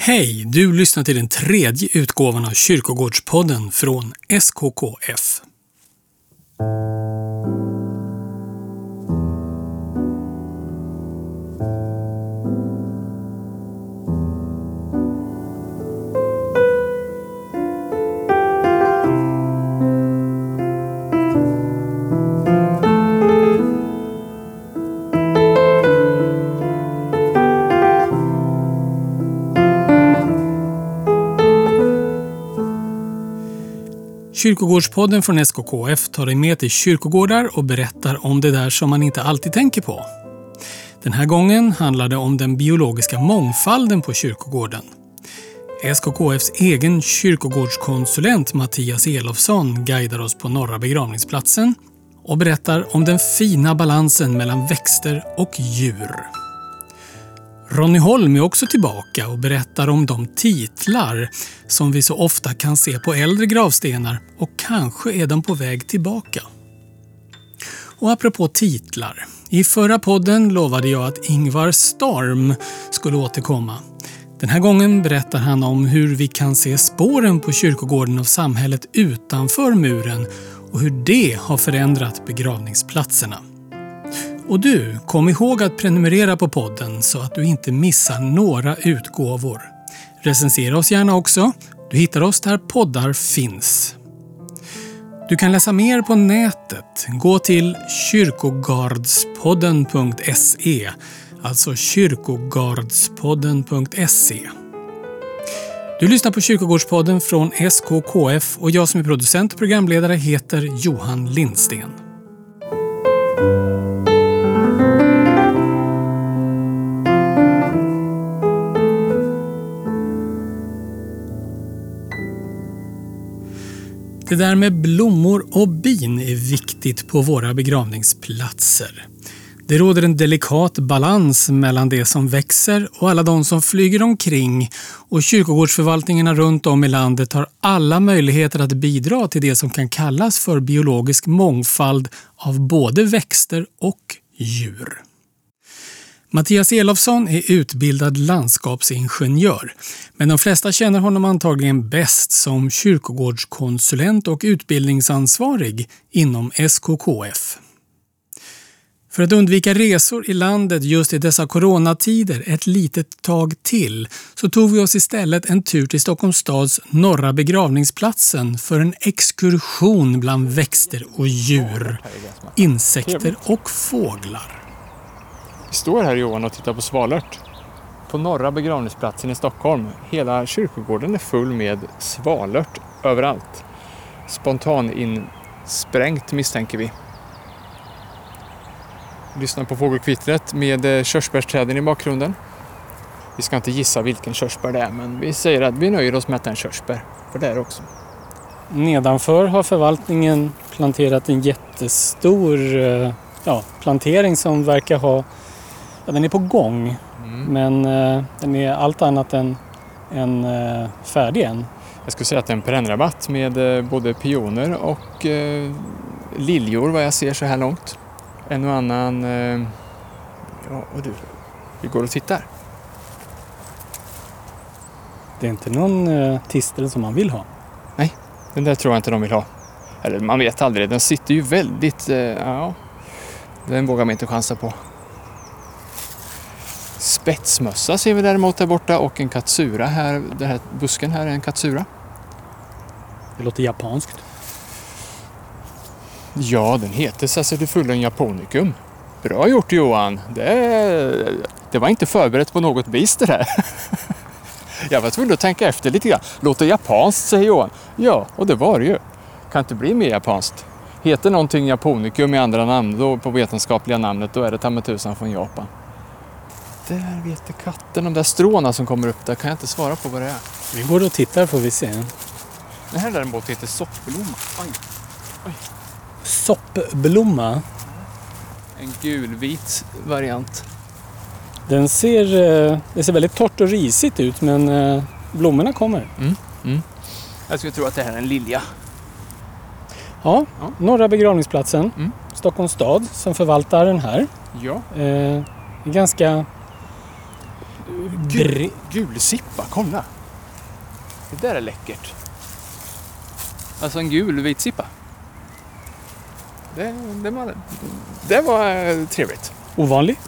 Hej! Du lyssnar till den tredje utgåvan av Kyrkogårdspodden från SKKF. Kyrkogårdspodden från SKKF tar dig med till kyrkogårdar och berättar om det där som man inte alltid tänker på. Den här gången handlar det om den biologiska mångfalden på kyrkogården. SKKFs egen kyrkogårdskonsulent Mattias Elofsson guidar oss på Norra begravningsplatsen och berättar om den fina balansen mellan växter och djur. Ronny Holm är också tillbaka och berättar om de titlar som vi så ofta kan se på äldre gravstenar och kanske är de på väg tillbaka. Och apropå titlar. I förra podden lovade jag att Ingvar Storm skulle återkomma. Den här gången berättar han om hur vi kan se spåren på kyrkogården och samhället utanför muren och hur det har förändrat begravningsplatserna. Och du, kom ihåg att prenumerera på podden så att du inte missar några utgåvor. Recensera oss gärna också. Du hittar oss där poddar finns. Du kan läsa mer på nätet. Gå till kyrkogardspodden.se Alltså kyrkogardspodden.se Du lyssnar på Kyrkogårdspodden från SKKF och jag som är producent och programledare heter Johan Lindsten. Det där med blommor och bin är viktigt på våra begravningsplatser. Det råder en delikat balans mellan det som växer och alla de som flyger omkring och kyrkogårdsförvaltningarna runt om i landet har alla möjligheter att bidra till det som kan kallas för biologisk mångfald av både växter och djur. Mattias Elofsson är utbildad landskapsingenjör, men de flesta känner honom antagligen bäst som kyrkogårdskonsulent och utbildningsansvarig inom SKKF. För att undvika resor i landet just i dessa coronatider ett litet tag till så tog vi oss istället en tur till Stockholms stads norra begravningsplatsen för en exkursion bland växter och djur, insekter och fåglar. Vi står här Johan och tittar på svalört. På norra begravningsplatsen i Stockholm. Hela kyrkogården är full med svalört överallt. Spontan insprängt misstänker vi. Lyssna på fågelkvittret med eh, körsbärsträden i bakgrunden. Vi ska inte gissa vilken körsbär det är men vi säger att vi nöjer oss med att det är en körsbär. För det är det också. Nedanför har förvaltningen planterat en jättestor eh, ja, plantering som verkar ha Ja, den är på gång, mm. men uh, den är allt annat än, än uh, färdig än. Jag skulle säga att det är en perennrabatt med uh, både pioner och liljor vad jag ser så här långt. En och annan... ja, och du, vi går och tittar. Det är inte någon uh, tistel som man vill ha? Nej, den där tror jag inte de vill ha. Eller man vet aldrig, den sitter ju väldigt... ja, den vågar man inte chansa på. Spetsmössa ser vi däremot där borta och en katsura här. Den här busken här är en katsura. Det låter japanskt. Ja, den heter Sacertifullen japonicum. Bra gjort Johan! Det, det var inte förberett på något vis det där. Jag var tvungen att tänka efter lite grann. Låter japanskt säger Johan. Ja, och det var det ju. Kan inte bli mer japanskt. Heter någonting japonicum i andra namn, då på vetenskapliga namnet, då är det ta från Japan. Där vet katten. De där stråna som kommer upp där kan jag inte svara på vad det är. Vi går och tittar får vi se. Den här däremot heter soppblomma. Oj. Oj. Soppblomma? En gulvit variant. Den ser, eh, det ser väldigt torrt och risigt ut men eh, blommorna kommer. Mm. Mm. Jag skulle tro att det här är en lilja. Ja, ja. Norra begravningsplatsen. Mm. Stockholms stad som förvaltar den här. Ja. Eh, ganska Gul sippa, kolla! Det där är läckert. Alltså en gul vit sippa. Det, det, var, det var eh, trevligt. ovanlig.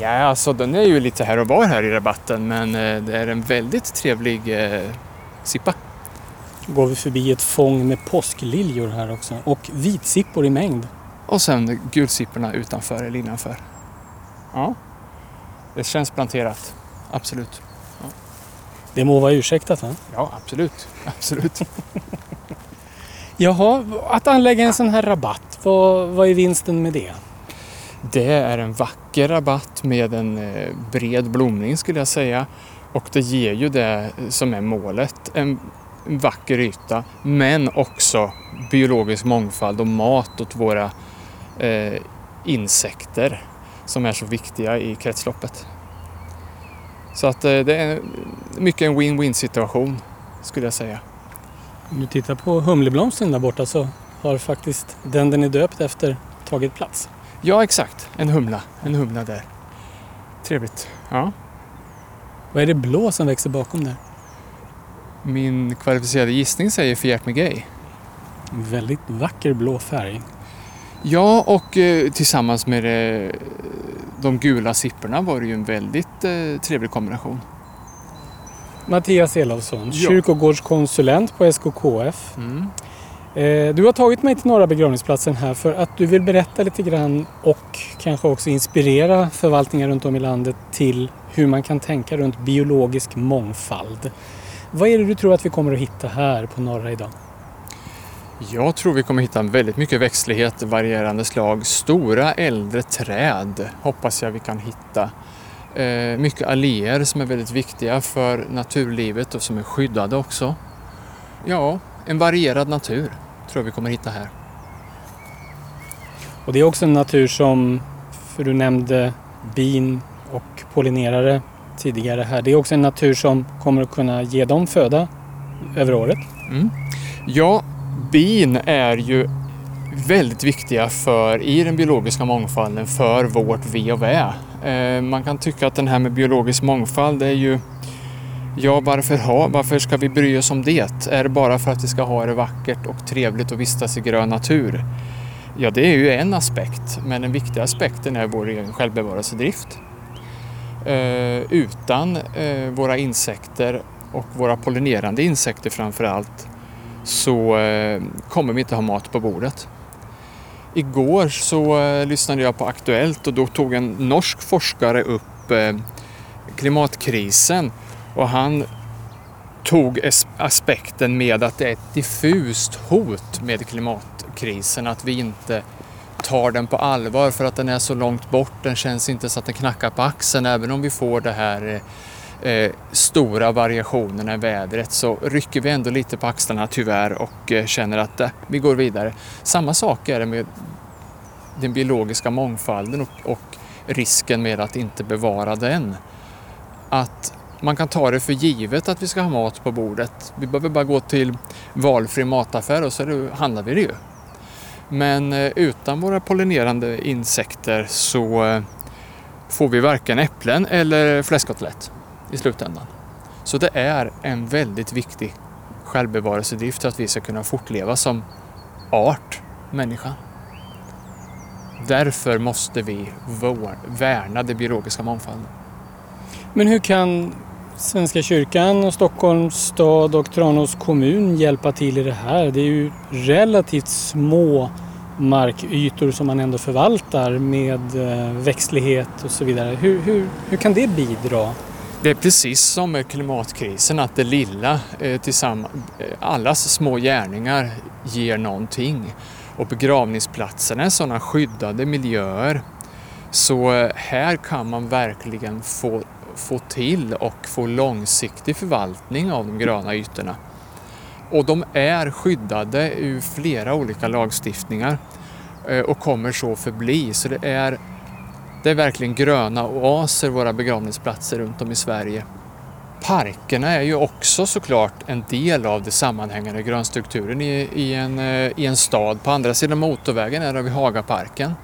Ja, alltså den är ju lite här och var här i rabatten men eh, det är en väldigt trevlig eh, sippa. Går vi förbi ett fång med påskliljor här också. Och vitsippor i mängd. Och sen gulsipporna utanför eller innanför. Ja, det känns planterat. Absolut. Det må vara ursäktat va? Ja, absolut. Absolut. Jaha, att anlägga en sån här rabatt, vad, vad är vinsten med det? Det är en vacker rabatt med en eh, bred blomning skulle jag säga. Och det ger ju det som är målet. En en vacker yta men också biologisk mångfald och mat åt våra eh, insekter som är så viktiga i kretsloppet. Så att eh, det är mycket en win-win situation skulle jag säga. Om du tittar på humleblomsten där borta så har faktiskt den den är döpt efter tagit plats. Ja exakt, en humla, en humla där. Trevligt. Ja. Vad är det blå som växer bakom där? Min kvalificerade gissning säger Fiat Gay. Väldigt vacker blå färg. Ja, och eh, tillsammans med eh, de gula sipporna var det ju en väldigt eh, trevlig kombination. Mattias Elofsson, Ja. kyrkogårdskonsulent på SKKF. Mm. Eh, Du har tagit mig till Norra begravningsplatsen här för att du vill berätta lite grann och kanske också inspirera förvaltningar runt om i landet till hur man kan tänka runt biologisk mångfald. Vad är det du tror att vi kommer att hitta här på Norra idag? Jag tror vi kommer hitta väldigt mycket växtlighet, varierande slag. Stora äldre träd hoppas jag vi kan hitta. Eh, mycket alléer som är väldigt viktiga för naturlivet och som är skyddade också. Ja, en varierad natur tror jag vi kommer hitta här. Och det är också en natur som, för du nämnde bin och pollinerare tidigare här, det är också en natur som kommer att kunna ge dem föda över året. Mm. Ja, bin är ju väldigt viktiga för, i den biologiska mångfalden för vårt ve och vä. Eh, man kan tycka att den här med biologisk mångfald är ju Ja, varför, ha, varför ska vi bry oss om det? Är det bara för att vi ska ha det vackert och trevligt och vistas i grön natur? Ja, det är ju en aspekt, men den viktiga aspekten är vår egen självbevarelsedrift. Eh, utan eh, våra insekter och våra pollinerande insekter framför allt så eh, kommer vi inte ha mat på bordet. Igår så eh, lyssnade jag på Aktuellt och då tog en norsk forskare upp eh, klimatkrisen och han tog aspekten med att det är ett diffust hot med klimatkrisen, att vi inte tar den på allvar för att den är så långt bort, den känns inte så att den knackar på axeln även om vi får det här eh, eh, stora variationerna i vädret så rycker vi ändå lite på axlarna tyvärr och eh, känner att eh, vi går vidare. Samma sak är det med den biologiska mångfalden och, och risken med att inte bevara den. Att man kan ta det för givet att vi ska ha mat på bordet. Vi behöver bara gå till valfri mataffär och så det, handlar vi det ju. Men eh, utan våra pollinerande insekter så eh, får vi varken äpplen eller fläskkotlett i slutändan. Så det är en väldigt viktig självbevarelsedrift för att vi ska kunna fortleva som art, människa. Därför måste vi vår- värna den biologiska mångfalden. Men hur kan Svenska kyrkan och Stockholms stad och Tranås kommun hjälpa till i det här? Det är ju relativt små markytor som man ändå förvaltar med eh, växtlighet och så vidare. Hur, hur, hur kan det bidra? Det är precis som med klimatkrisen, att det lilla eh, tillsammans, eh, allas små gärningar ger någonting. Och begravningsplatserna är sådana skyddade miljöer. Så eh, här kan man verkligen få, få till och få långsiktig förvaltning av de gröna ytorna. Och de är skyddade ur flera olika lagstiftningar och kommer så förbli. Så det är det är verkligen gröna oaser, våra begravningsplatser runt om i Sverige. Parkerna är ju också såklart en del av den sammanhängande grönstrukturen i, i, en, eh, i en stad. På andra sidan motorvägen är det vi Hagaparken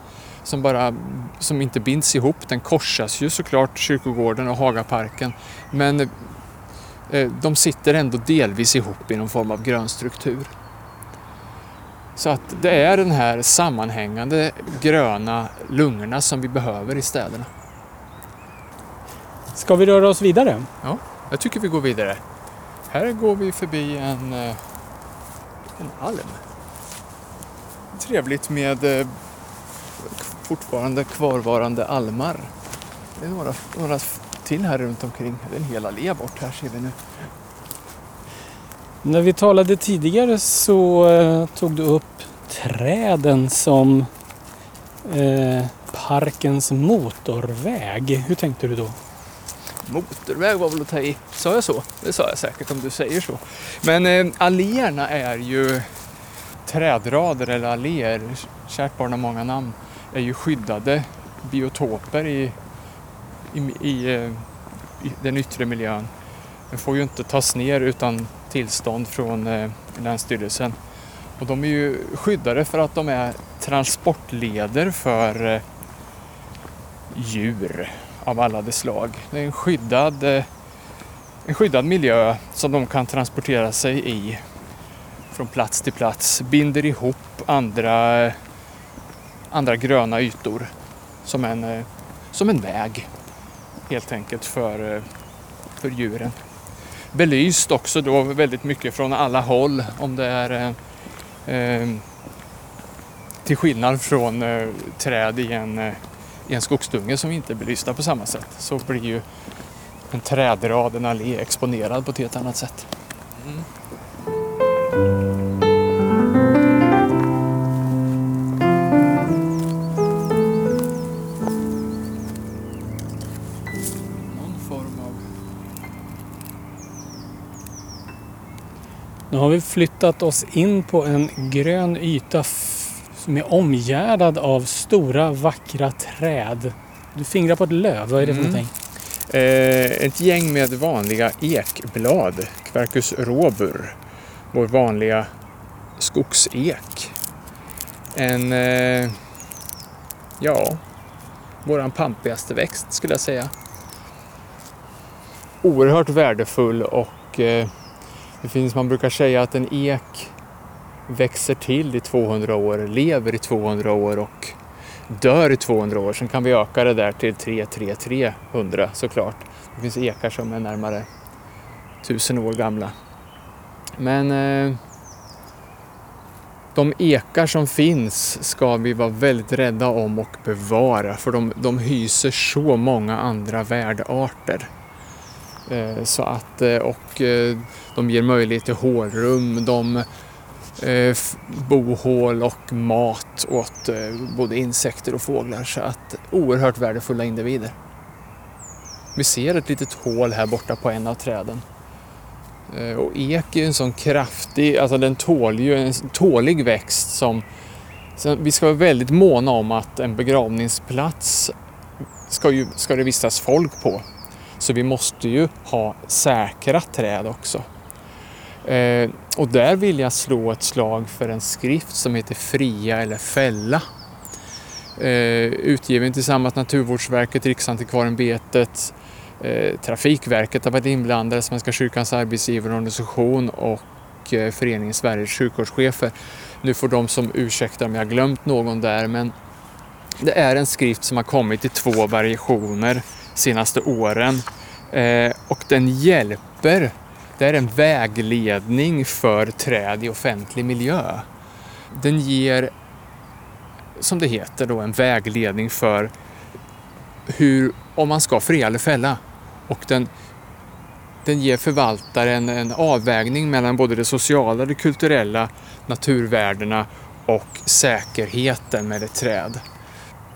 som, bara, som inte binds ihop. Den korsas ju såklart, kyrkogården och Hagaparken. Men eh, de sitter ändå delvis ihop i någon form av grönstruktur. Så att det är den här sammanhängande gröna lungorna som vi behöver i städerna. Ska vi röra oss vidare? Ja, jag tycker vi går vidare. Här går vi förbi en, eh, en alm. Trevligt med eh, fortfarande kvarvarande almar. Det är några, några till här runt omkring. Det är en hel allé bort här ser vi nu. När vi talade tidigare så eh, tog du upp träden som eh, parkens motorväg. Hur tänkte du då? Motorväg var väl att ta i. Sa jag så? Det sa jag säkert om du säger så. Men eh, alléerna är ju trädrader eller alléer, kärt barn har många namn, är ju skyddade biotoper i, i, i, eh, i den yttre miljön. Den får ju inte tas ner utan tillstånd från eh, Länsstyrelsen. Och de är ju skyddade för att de är transportleder för eh, djur av alla de slag. Det är en skyddad, eh, en skyddad miljö som de kan transportera sig i från plats till plats. Binder ihop andra, andra gröna ytor som en, eh, som en väg helt enkelt för, eh, för djuren. Belyst också då väldigt mycket från alla håll om det är eh, eh, till skillnad från eh, träd i en, eh, i en skogsdunge som inte är belysta på samma sätt så blir ju en trädrad, en allé exponerad på ett helt annat sätt. Mm. Nu har vi flyttat oss in på en grön yta som är omgärdad av stora vackra träd. Du fingrar på ett löv, vad är det för mm. någonting? Eh, ett gäng med vanliga ekblad, Quercus robur, vår vanliga skogsek. En, eh, ja, våran pampigaste växt skulle jag säga. Oerhört värdefull och eh, det finns, man brukar säga att en ek växer till i 200 år, lever i 200 år och dör i 200 år. Sen kan vi öka det där till 3, 3, 300 såklart. Det finns ekar som är närmare 1000 år gamla. Men eh, de ekar som finns ska vi vara väldigt rädda om och bevara för de, de hyser så många andra värdarter. Eh, så att, eh, och eh, de ger möjlighet till hålrum, de bohål och mat åt både insekter och fåglar. Så att oerhört värdefulla individer. Vi ser ett litet hål här borta på en av träden. Och ek är en sån kraftig, alltså den tål ju en tålig växt som vi ska vara väldigt måna om att en begravningsplats ska, ju, ska det vistas folk på. Så vi måste ju ha säkra träd också. Eh, och där vill jag slå ett slag för en skrift som heter Fria eller fälla. Eh, utgiven tillsammans med Naturvårdsverket, Riksantikvarieämbetet, eh, Trafikverket har varit inblandade, Svenska kyrkans arbetsgivarorganisation och eh, Föreningen Sveriges sjukvårdschefer. Nu får de som ursäktar om jag glömt någon där, men det är en skrift som har kommit i två variationer senaste åren. Eh, och den hjälper, det är en vägledning för träd i offentlig miljö. Den ger, som det heter, då, en vägledning för hur, om man ska fria eller fälla. Och den, den ger förvaltaren en avvägning mellan både det sociala, det kulturella, naturvärdena och säkerheten med ett träd.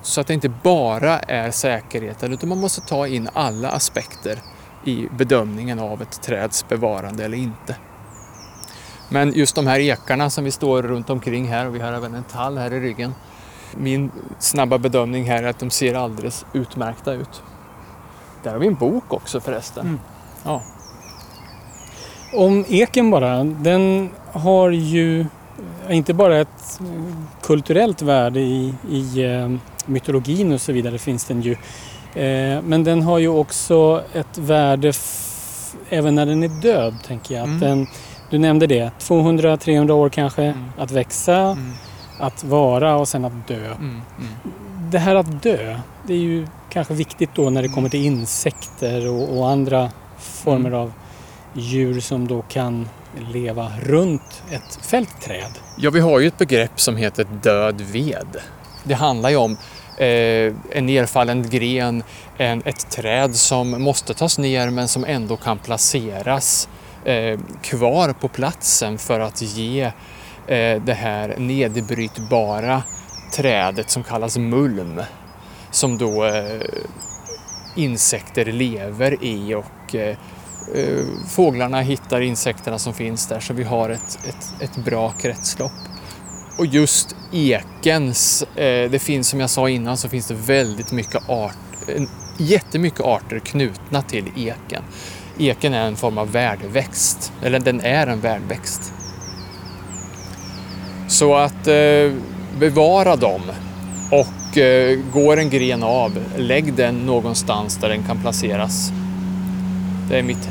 Så att det inte bara är säkerheten utan man måste ta in alla aspekter i bedömningen av ett träds bevarande eller inte. Men just de här ekarna som vi står runt omkring här och vi har även en tall här i ryggen. Min snabba bedömning här är att de ser alldeles utmärkta ut. Där har vi en bok också förresten. Mm. Ja. Om eken bara, den har ju inte bara ett kulturellt värde i, i eh, mytologin och så vidare finns den ju. Eh, men den har ju också ett värde även när den är död, tänker jag. Mm. Den, du nämnde det, 200-300 år kanske, mm. att växa, mm. att vara och sen att dö. Mm. Mm. Det här att dö, det är ju kanske viktigt då när det kommer till insekter och, och andra former mm. av djur som då kan leva runt ett fältträd. Ja, vi har ju ett begrepp som heter död ved. Det handlar ju om eh, en nerfallen gren, en, ett träd som måste tas ner men som ändå kan placeras eh, kvar på platsen för att ge eh, det här nedbrytbara trädet som kallas mulm som då eh, insekter lever i och eh, eh, fåglarna hittar insekterna som finns där så vi har ett, ett, ett bra kretslopp. Och just ekens, eh, det finns som jag sa innan så finns det väldigt mycket art, jättemycket arter knutna till eken. Eken är en form av värdväxt, eller den är en värdväxt. Så att eh, bevara dem och eh, går en gren av, lägg den någonstans där den kan placeras. Det är mitt,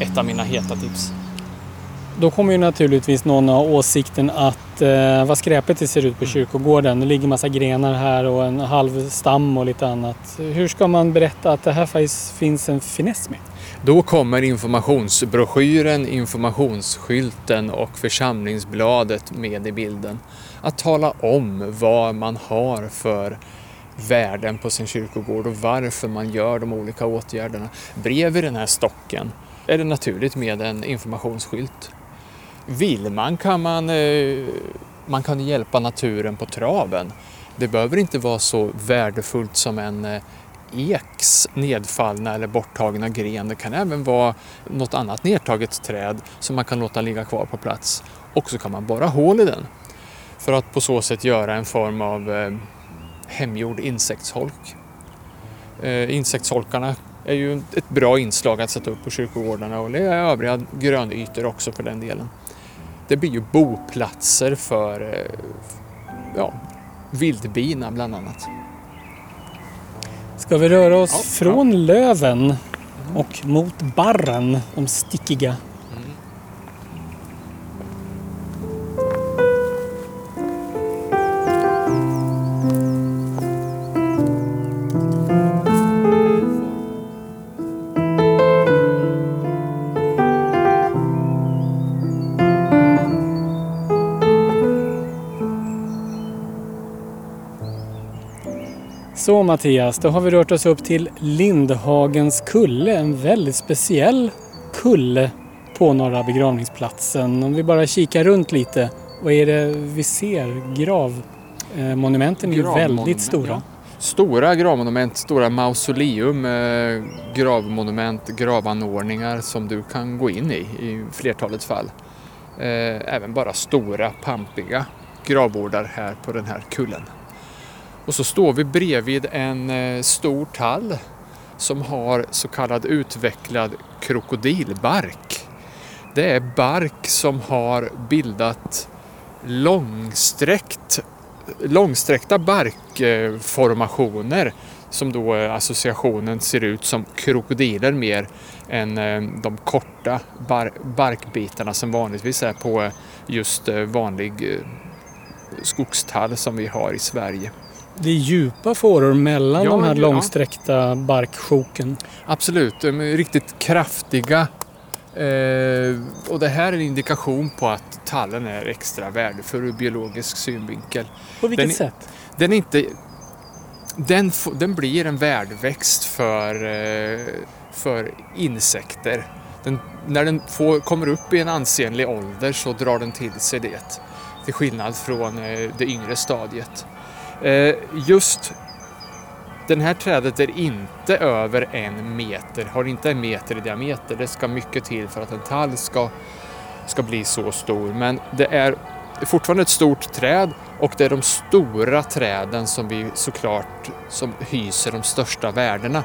ett av mina heta tips. Då kommer ju naturligtvis någon ha åsikten att eh, vad skräpet det ser ut på kyrkogården. Det ligger massa grenar här och en halv stam och lite annat. Hur ska man berätta att det här faktiskt finns en finess med? Då kommer informationsbroschyren, informationsskylten och församlingsbladet med i bilden. Att tala om vad man har för värden på sin kyrkogård och varför man gör de olika åtgärderna. Bredvid den här stocken är det naturligt med en informationsskylt. Vill man kan man, eh, man kan hjälpa naturen på traven. Det behöver inte vara så värdefullt som en eh, eks nedfallna eller borttagna gren. Det kan även vara något annat nedtaget träd som man kan låta ligga kvar på plats. Och så kan man borra hål i den för att på så sätt göra en form av eh, hemgjord insektsholk. Insektsholkarna är ju ett bra inslag att sätta upp på kyrkogårdarna och övriga grönytor också för den delen. Det blir ju boplatser för eh, ja, vildbina bland annat. Ska vi röra oss ja, från ja. löven och mot barren, de stickiga Mattias, då har vi rört oss upp till Lindhagens kulle, en väldigt speciell kulle på Norra begravningsplatsen. Om vi bara kikar runt lite, vad är det vi ser? Gravmonumenten är ju väldigt stora. Ja. Stora gravmonument, stora mausoleum, eh, gravmonument, gravanordningar som du kan gå in i i flertalet fall. Eh, även bara stora, pampiga gravbordar här på den här kullen. Och så står vi bredvid en eh, stor tall som har så kallad utvecklad krokodilbark. Det är bark som har bildat långsträckt, långsträckta barkformationer som då eh, associationen ser ut som krokodiler mer än eh, de korta barkbitarna som vanligtvis är på just vanlig skogstall som vi har i Sverige det är djupa fåror mellan ja, de här långsträckta ja. barksjoken. Absolut, de är riktigt kraftiga. Eh, och det här är en indikation på att tallen är extra värdefull ur biologisk synvinkel. På vilket den, sätt? Den, är inte, den, den blir en värdväxt för, eh, för insekter. Den, när den får, kommer upp i en ansenlig ålder så drar den till sig det. Till skillnad från eh, det yngre stadiet. Eh, just den här trädet är inte över en meter, har inte en meter i diameter. Det ska mycket till för att en tall ska, ska bli så stor. Men det är fortfarande ett stort träd och det är de stora träden som vi såklart som hyser de största värdena.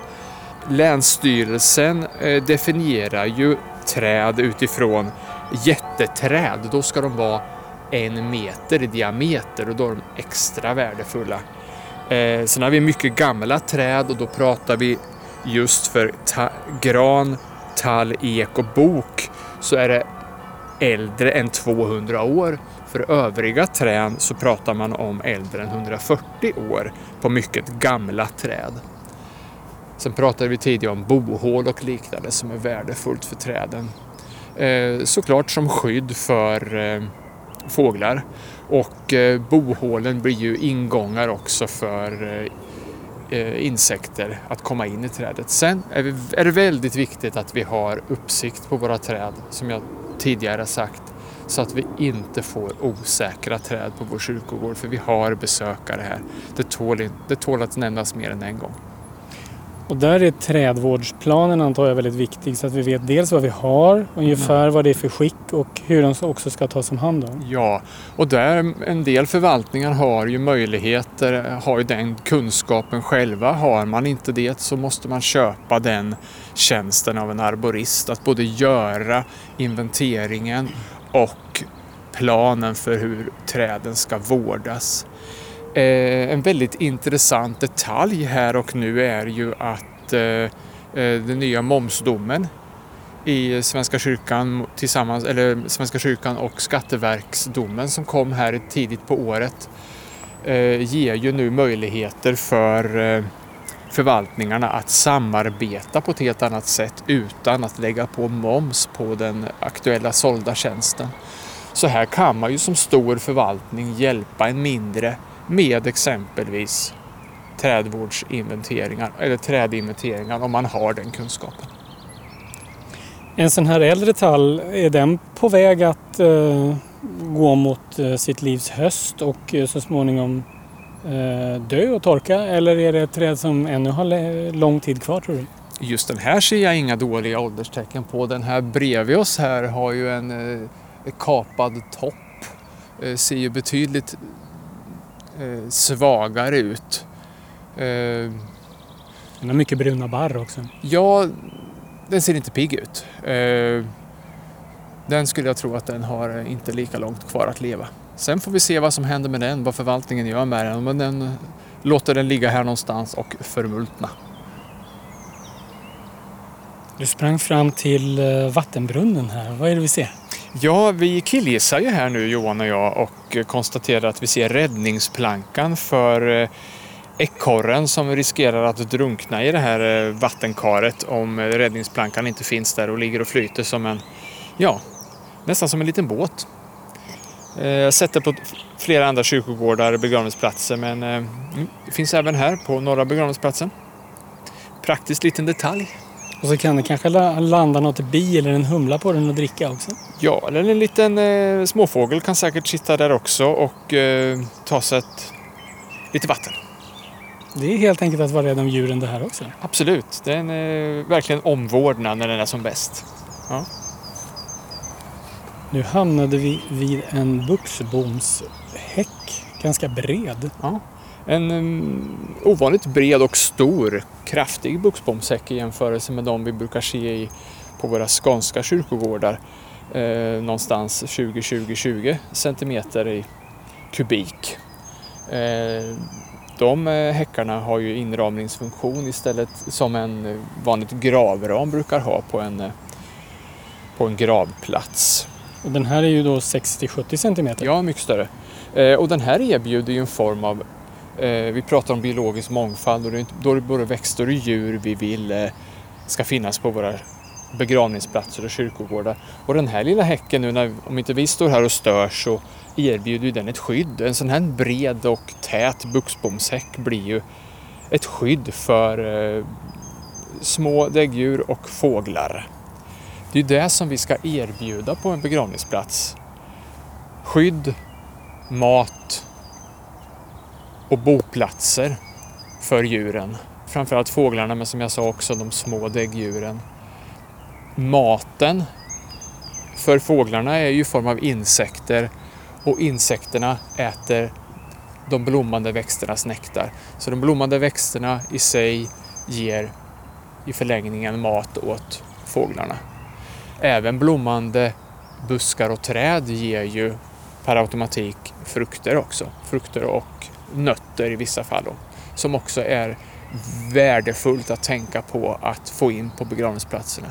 Länsstyrelsen eh, definierar ju träd utifrån jätteträd. Då ska de vara en meter i diameter och då är de extra värdefulla. Eh, sen har vi mycket gamla träd och då pratar vi just för ta gran, tall, ek och bok så är det äldre än 200 år. För övriga träd så pratar man om äldre än 140 år på mycket gamla träd. Sen pratade vi tidigare om bohål och liknande som är värdefullt för träden. Eh, såklart som skydd för eh, fåglar. Och eh, bohålen blir ju ingångar också för eh, eh, insekter att komma in i trädet. Sen är det väldigt viktigt att vi har uppsikt på våra träd som jag tidigare sagt så att vi inte får osäkra träd på vår kyrkogård för vi har besökare här. Det tål, det tål att nämnas mer än en gång. Och där är trädvårdsplanen antar jag väldigt viktig så att vi vet dels vad vi har, ungefär mm. vad det är för skick och hur de också ska tas om hand om. Ja, och där en del förvaltningar har ju möjligheter, har ju den kunskapen själva. Har man inte det så måste man köpa den tjänsten av en arborist att både göra inventeringen och planen för hur träden ska vårdas. Eh, en väldigt intressant detalj här och nu är ju att eh, eh den nya momsdomen i Svenska kyrkan tillsammans, eller Svenska kyrkan och Skatteverksdomen som kom här tidigt på året eh, ger ju nu möjligheter för eh, förvaltningarna att samarbeta på ett helt annat sätt utan att lägga på moms på den aktuella sålda tjänsten. Så här kan man ju som stor förvaltning hjälpa en mindre med exempelvis trädvårdsinventeringar eller trädinventeringar om man har den kunskapen. En sån här äldre tall, är den på väg att uh, gå mot uh, sitt livs höst och uh, så småningom dö och torka eller är det ett träd som ännu har lång tid kvar tror du? Just den här ser jag inga dåliga ålderstecken på. Den här bredvid oss här har ju en kapad topp. Ser ju betydligt eh, svagare ut. Eh, den har mycket bruna barr också. Ja, den ser inte pigg ut. Eh, den skulle jag tro att den har inte lika långt kvar att leva. Sen får vi se vad som händer med den, vad förvaltningen gör med den. Men den låter den ligga här någonstans och förmultna. Du sprang fram till eh, vattenbrunnen här. Vad är det vi ser? Ja, vi killgissar ju här nu Johan och jag och konstaterar att vi ser räddningsplankan för eh, ekorren som riskerar att drunkna i det här eh, vattenkaret om eh, räddningsplankan inte finns där och ligger och flyter som en, ja, nästan som en liten båt. Jag har sett det på flera andra kyrkogårdar och begravningsplatser men mm, det finns även här på norra begravningsplatsen. Praktisk liten detalj. Och så kan det kanske landa något bi eller en humla på den och dricka också. Ja, eller en liten eh, småfågel kan säkert sitta där också och eh, ta sig ett, lite vatten. Det är helt enkelt att vara rädd om djuren det här också. Absolut. Det är en, eh, verkligen omvårdnad när den är som bäst. Ja. Nu hamnade vi vid en buxbomshäck. Ganska bred. Ja. En um, ovanligt bred och stor, kraftig buxbomshäck i jämförelse med de vi brukar se i, på våra skånska kyrkogårdar. Eh, någonstans 20-20-20 centimeter i kubik. Eh, de eh, häckarna har ju inramningsfunktion istället som en vanligt gravram brukar ha på en, eh, på en gravplats. Och den här är ju då 60-70 centimeter? Ja, mycket större. Eh, och den här erbjuder ju en form av Eh, vi pratar om biologisk mångfald och då är det både växter och djur vi vill eh, ska finnas på våra begravningsplatser och kyrkogårdar. Och den här lilla häcken nu, när, om inte vi står här och stör så erbjuder den ett skydd. En sån här bred och tät buxbomshäck blir ju ett skydd för eh, små däggdjur och fåglar. Det är det som vi ska erbjuda på en begravningsplats. Skydd, mat och boplatser för djuren. Framförallt fåglarna men som jag sa också de små däggdjuren. Maten för fåglarna är ju i form av insekter och insekterna äter de blommande växternas nektar. Så de blommande växterna i sig ger i förlängningen mat åt fåglarna. Även blommande buskar och träd ger ju per automatik frukter också. Frukter och nötter i vissa fall. Då, som också är värdefullt att tänka på att få in på begravningsplatserna.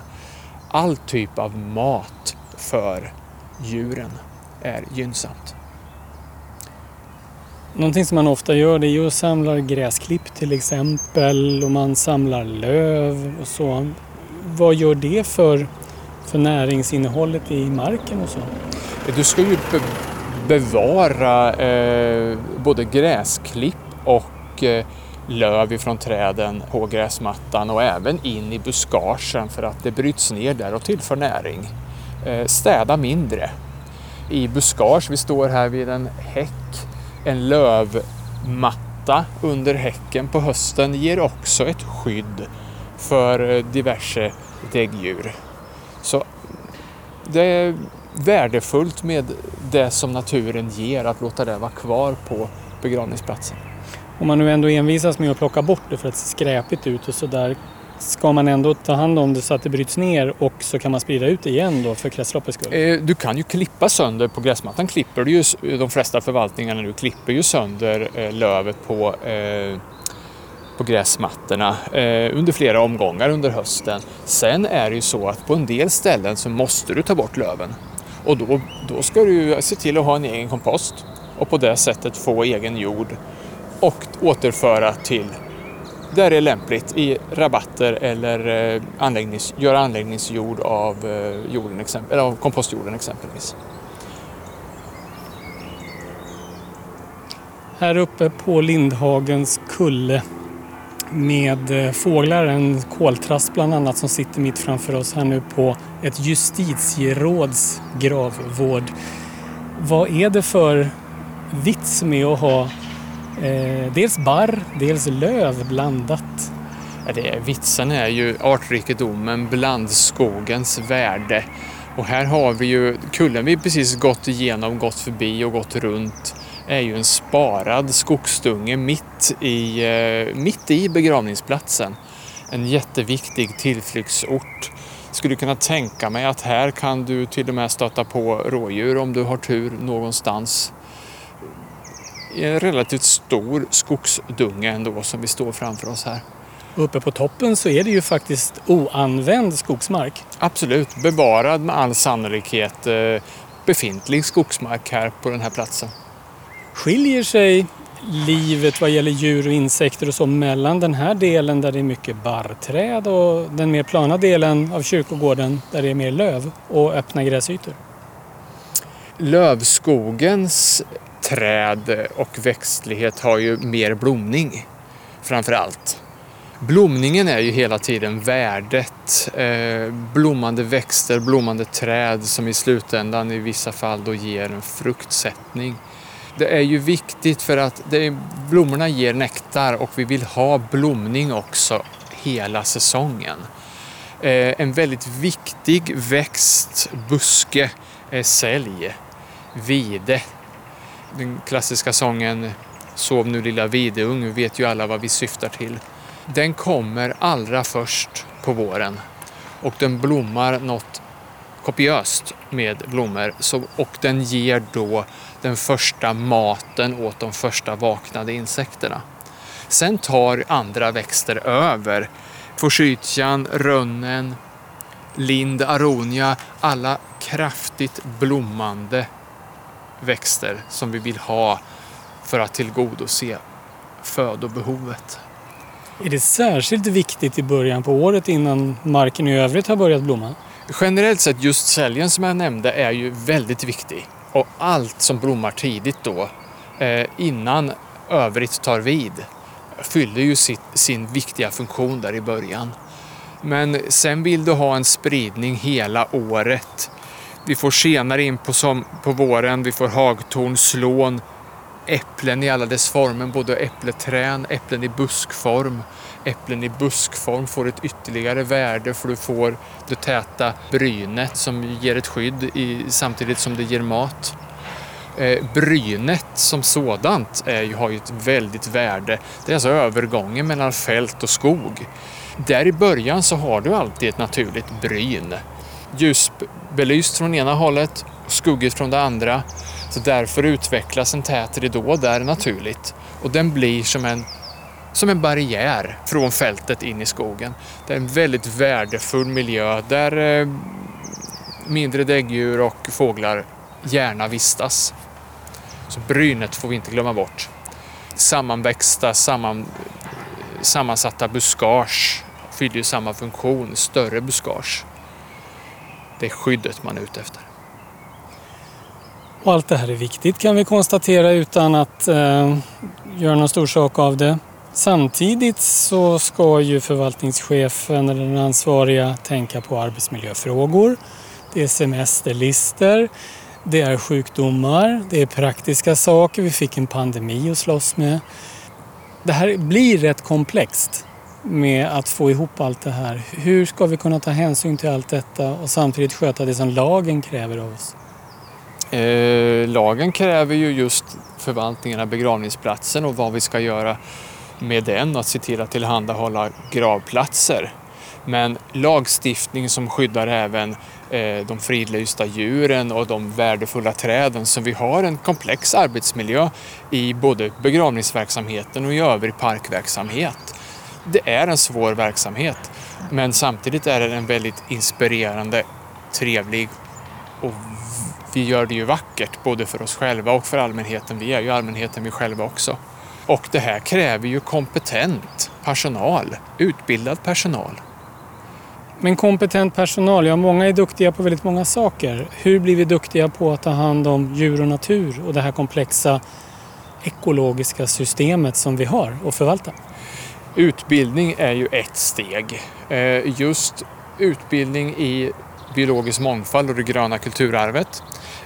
All typ av mat för djuren är gynnsamt. Någonting som man ofta gör det är ju att samla gräsklipp till exempel och man samlar löv och så. Vad gör det för, för näringsinnehållet i marken och så? Du ska ju bevara eh, både gräsklipp och eh, löv ifrån träden på gräsmattan och även in i buskagen för att det bryts ner där och tillför näring. Eh, städa mindre. I buskage, vi står här vid en häck, en lövmatta under häcken på hösten ger också ett skydd för eh, diverse däggdjur. Så det är värdefullt med det som naturen ger, att låta det vara kvar på begravningsplatsen. Om man nu ändå envisas med att plocka bort det för att det ser skräpigt ut och sådär, ska man ändå ta hand om det så att det bryts ner och så kan man sprida ut det igen då för kretsloppets skull? Eh, du kan ju klippa sönder på gräsmattan, klipper du ju, de flesta förvaltningarna nu klipper ju sönder eh, lövet på eh, på gräsmattorna eh, under flera omgångar under hösten. Sen är det ju så att på en del ställen så måste du ta bort löven. Och då, då ska du se till att ha en egen kompost och på det sättet få egen jord och återföra till där det är lämpligt i rabatter eller eh, anläggnings, göra anläggningsjord av, eh, jorden, eller av kompostjorden exempelvis. Här uppe på Lindhagens kulle med eh, fåglar, en koltrast bland annat som sitter mitt framför oss här nu på ett justitieråds gravvård. Vad är det för vits med att ha eh, dels barr, dels löv blandat? Ja, det är, vitsen är ju artrikedomen, blandskogens värde. Och här har vi ju kullen vi precis gått igenom, gått förbi och gått runt är ju en sparad skogsdunge mitt i, eh, mitt i begravningsplatsen. En jätteviktig tillflyktsort. Skulle kunna tänka mig att här kan du till och med stöta på rådjur om du har tur någonstans. I en relativt stor skogsdunge ändå som vi står framför oss här. Uppe på toppen så är det ju faktiskt oanvänd skogsmark. Absolut, bevarad med all sannolikhet eh, befintlig skogsmark här på den här platsen. Skiljer sig livet vad gäller djur och insekter och så mellan den här delen där det är mycket barrträd och den mer plana delen av kyrkogården där det är mer löv och öppna gräsytor? Lövskogens träd och växtlighet har ju mer blomning framför allt. Blomningen är ju hela tiden värdet. Eh, blommande växter, blommande träd som i slutändan i vissa fall då ger en fruktsättning. Det är ju viktigt för att det, blommorna ger nektar och vi vill ha blomning också hela säsongen. Eh, en väldigt viktig växt, buske, är sälj, vide. Den klassiska sången Sov nu lilla videung, vet ju alla vad vi syftar till. Den kommer allra först på våren och den blommar något kopiöst med blommor och den ger då den första maten åt de första vaknade insekterna. Sen tar andra växter över. Forsythian, rönnen, lind, aronia, alla kraftigt blommande växter som vi vill ha för att tillgodose födobehovet. Är det särskilt viktigt i början på året innan marken i övrigt har börjat blomma? Generellt sett just säljen som jag nämnde är ju väldigt viktig. Och allt som blommar tidigt då, eh, innan övrigt tar vid, fyller ju sitt, sin viktiga funktion där i början. Men sen vill du ha en spridning hela året. Vi får senare in på, som, på våren, vi får hagtorn, slån, äpplen i alla dess former, både äppleträn, äpplen i buskform. Äpplen i buskform får ett ytterligare värde för du får det täta brynet som ger ett skydd i, samtidigt som det ger mat. Eh, brynet som sådant är har ju ett väldigt värde. Det är alltså övergången mellan fält och skog. Där i början så har du alltid ett naturligt bryn. Ljusbelyst från ena hållet skuggigt från det andra. Så därför utvecklas en tät ridå där naturligt. Och den blir som en, som en barriär från fältet in i skogen. Det är en väldigt värdefull miljö där eh, mindre däggdjur och fåglar gärna vistas. Så brynet får vi inte glömma bort. Sammanväxta, samman, sammansatta buskage fyller ju samma funktion, större buskage. Det är skyddet man är ute efter. Och allt det här är viktigt kan vi konstatera utan att eh, göra någon stor sak av det. Samtidigt så ska ju förvaltningschefen eller den ansvariga tänka på arbetsmiljöfrågor. Det är semesterlister, det är sjukdomar, det är praktiska saker. Vi fick en pandemi att slåss med. Det här blir rätt komplext med att få ihop allt det här. Hur ska vi kunna ta hänsyn till allt detta och samtidigt sköta det som lagen kräver av oss? Eh, lagen kräver ju just förvaltningen av begravningsplatsen och vad vi ska göra med den, att se till att tillhandahålla gravplatser. Men lagstiftning som skyddar även eh, de fridlysta djuren och de värdefulla träden. Så vi har en komplex arbetsmiljö i både begravningsverksamheten och i övrig parkverksamhet. Det är en svår verksamhet men samtidigt är den väldigt inspirerande, trevlig och vi gör det ju vackert både för oss själva och för allmänheten. Vi är ju allmänheten vi själva också. Och det här kräver ju kompetent personal, utbildad personal. Men kompetent personal, ja många är duktiga på väldigt många saker. Hur blir vi duktiga på att ta hand om djur och natur och det här komplexa ekologiska systemet som vi har och förvalta? Utbildning är ju ett steg. Eh, just utbildning i biologisk mångfald och det gröna kulturarvet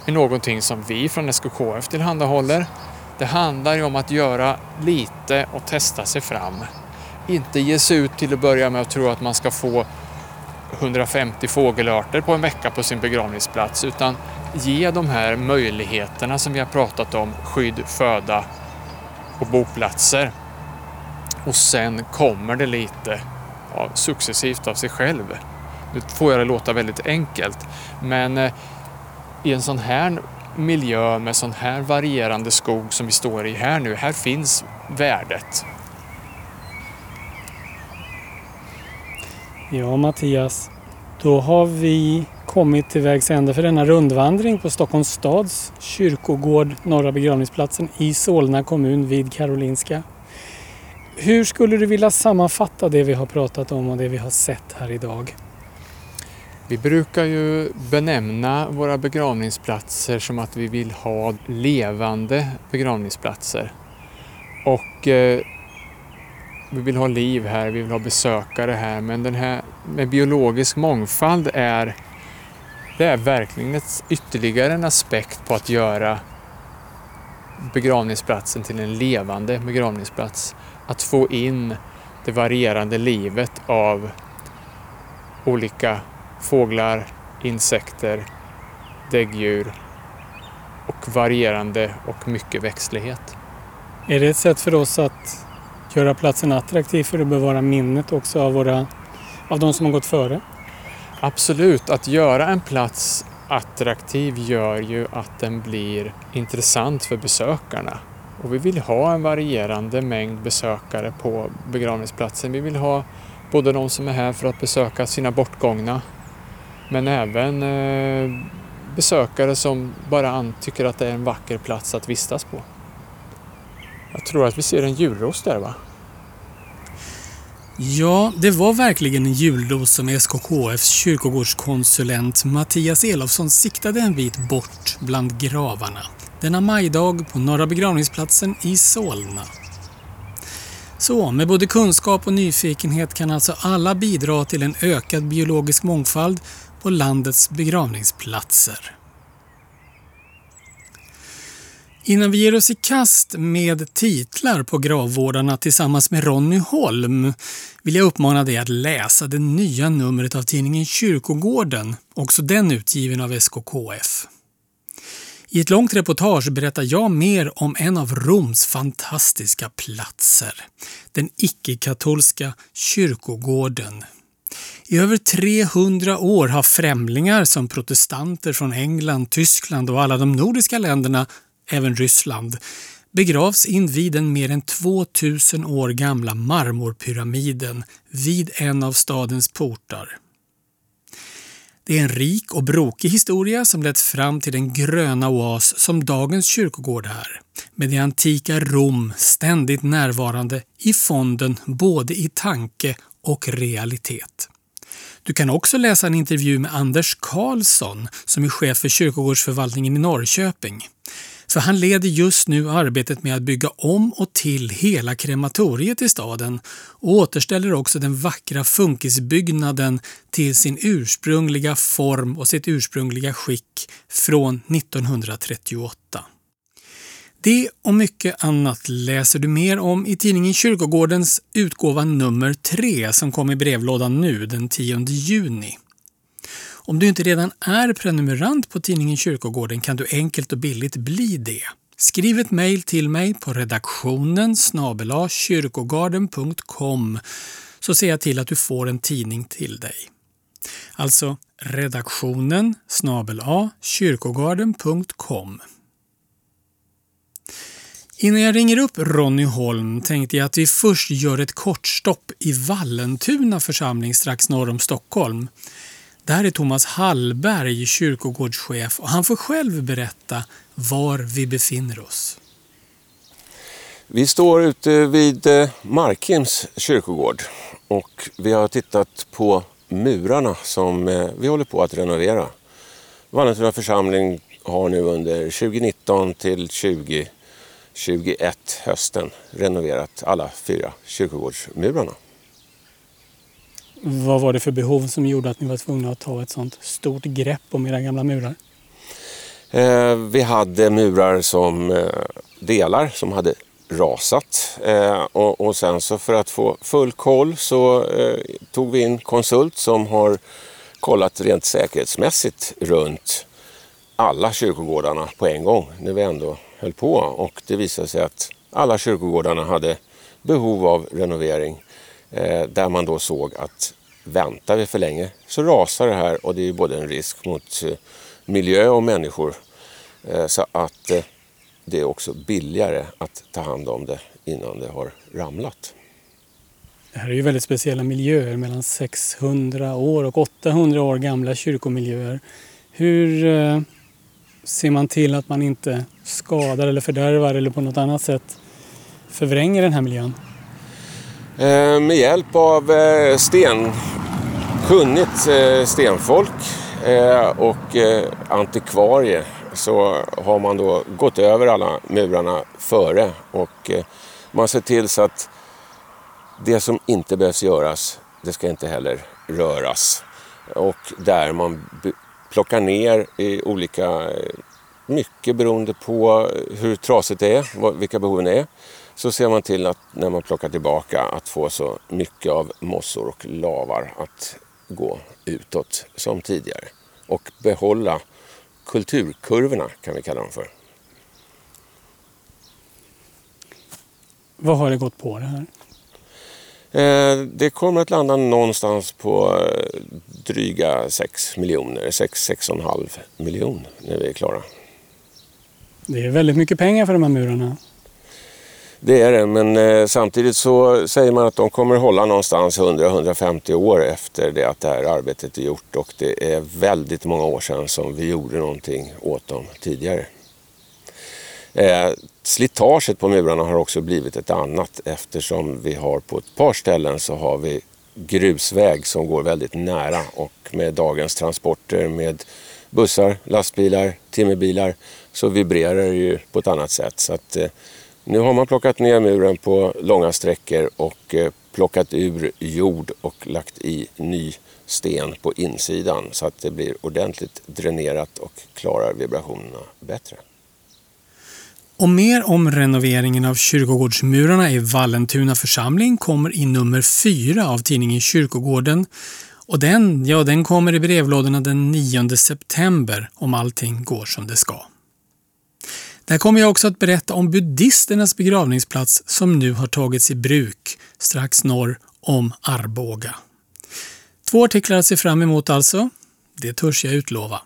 är någonting som vi från SKKF tillhandahåller. Det handlar ju om att göra lite och testa sig fram. Inte ge sig ut till att börja med och tro att man ska få 150 fågelarter på en vecka på sin begravningsplats utan ge de här möjligheterna som vi har pratat om, skydd, föda och boplatser. Och sen kommer det lite ja, successivt av sig själv. Nu får jag det låta väldigt enkelt men eh, i en sån här miljö med sån här varierande skog som vi står i här nu, här finns värdet. Ja, Mattias. Då har vi kommit till vägs ände för denna rundvandring på Stockholms stads kyrkogård, Norra begravningsplatsen i Solna kommun vid Karolinska. Hur skulle du vilja sammanfatta det vi har pratat om och det vi har sett här idag? Vi brukar ju benämna våra begravningsplatser som att vi vill ha levande begravningsplatser. Och eh, vi vill ha liv här, vi vill ha besökare här, men den här med biologisk mångfald är, det är verkligen ett, ytterligare en aspekt på att göra begravningsplatsen till en levande begravningsplats. Att få in det varierande livet av olika fåglar, insekter, däggdjur och varierande och mycket växtlighet. Är det ett sätt för oss att göra platsen attraktiv för att bevara minnet också av, våra, av de som har gått före? Absolut, att göra en plats attraktiv gör ju att den blir intressant för besökarna. Och vi vill ha en varierande mängd besökare på begravningsplatsen. Vi vill ha både de som är här för att besöka sina bortgångna men även eh, besökare som bara tycker att det är en vacker plats att vistas på. Jag tror att vi ser en julros där va? Ja, det var verkligen en julros som SKKFs kyrkogårdskonsulent Mattias Elofsson siktade en bit bort bland gravarna denna majdag på Norra begravningsplatsen i Solna. Så med både kunskap och nyfikenhet kan alltså alla bidra till en ökad biologisk mångfald på landets begravningsplatser. Innan vi ger oss i kast med titlar på gravvårdarna tillsammans med Ronny Holm vill jag uppmana dig att läsa det nya numret av tidningen Kyrkogården, också den utgiven av SKKF. I ett långt reportage berättar jag mer om en av Roms fantastiska platser, den icke-katolska kyrkogården i över 300 år har främlingar som protestanter från England, Tyskland och alla de nordiska länderna, även Ryssland, begravs invid den mer än 2000 år gamla marmorpyramiden vid en av stadens portar. Det är en rik och brokig historia som lett fram till den gröna oas som dagens kyrkogård är, med det antika Rom ständigt närvarande i fonden både i tanke och realitet. Du kan också läsa en intervju med Anders Karlsson som är chef för kyrkogårdsförvaltningen i Norrköping. För han leder just nu arbetet med att bygga om och till hela krematoriet i staden och återställer också den vackra funkisbyggnaden till sin ursprungliga form och sitt ursprungliga skick från 1938. Det och mycket annat läser du mer om i tidningen Kyrkogårdens utgåva nummer 3 som kom i brevlådan nu den 10 juni. Om du inte redan är prenumerant på tidningen Kyrkogården kan du enkelt och billigt bli det. Skriv ett mejl till mig på redaktionen kyrkogarden.com så ser jag till att du får en tidning till dig. Alltså redaktionen kyrkogarden.com. Innan jag ringer upp Ronny Holm tänkte jag att vi först gör ett kort stopp i Vallentuna församling strax norr om Stockholm. Där är Thomas Hallberg kyrkogårdschef och han får själv berätta var vi befinner oss. Vi står ute vid eh, Markims kyrkogård och vi har tittat på murarna som eh, vi håller på att renovera. Vallentuna församling har nu under 2019 till 2021 hösten renoverat alla fyra kyrkogårdsmurarna. Vad var det för behov som gjorde att ni var tvungna att ta ett sånt stort grepp om era gamla murar? Eh, vi hade murar som eh, delar som hade rasat eh, och, och, sen så för att få full koll så eh, tog vi in konsult som har kollat rent säkerhetsmässigt runt alla kyrkogårdarna på en gång när vi ändå höll på och det visade sig att alla kyrkogårdarna hade behov av renovering Eh, där man då såg att väntar vi för länge så rasar det här och det är både en risk mot eh, miljö och människor. Eh, så att eh, det är också billigare att ta hand om det innan det har ramlat. Det här är ju väldigt speciella miljöer, mellan 600 år och 800 år gamla kyrkomiljöer. Hur eh, ser man till att man inte skadar eller fördärvar eller på något annat sätt förvränger den här miljön? Eh, med hjälp av eh, sten, kunnigt eh, stenfolk och antikvarie så har man då gått över alla murarna före och man ser till så att det som inte behövs göras, det ska inte heller röras. Och där man plockar ner i olika, eh, mycket beroende på hur trasigt det är, vilka behoven är så ser man till att när man plockar tillbaka att få så mycket av mossor och lavar att gå utåt som tidigare. Och behålla kulturkurvorna kan vi kalla dem för. Vad har det gått på det här? Eh, det kommer att landa någonstans på eh, dryga 6 miljoner, 6-6,5 miljoner när vi är klara. Det är väldigt mycket pengar för de här murarna. Det är det, men eh, samtidigt så säger man att de kommer hålla någonstans 100-150 år efter det att det här arbetet är gjort och det är väldigt många år sedan som vi gjorde någonting åt dem tidigare. Slitaget på murarna har också blivit ett annat eftersom vi har på ett par ställen så har vi grusväg som går väldigt nära och med dagens transporter med bussar, lastbilar, timmerbilar så vibrerar det ju på ett annat sätt. Så att, eh, nu har man plockat ner muren på långa sträckor och eh, plockat ur jord och lagt i ny sten på insidan så att det blir ordentligt dränerat och klarar vibrationerna bättre. Och mer om renoveringen av kyrkogårdsmurarna i Vallentuna församling kommer i nummer 4 av tidningen Kyrkogården. Och den, ja, den kommer i brevlådorna den 9 september om allting går som det ska. Där kommer jag också att berätta om buddisternas begravningsplats som nu har tagits i bruk strax norr om Arboga. Två artiklar att se fram emot alltså. Det törs jag utlova.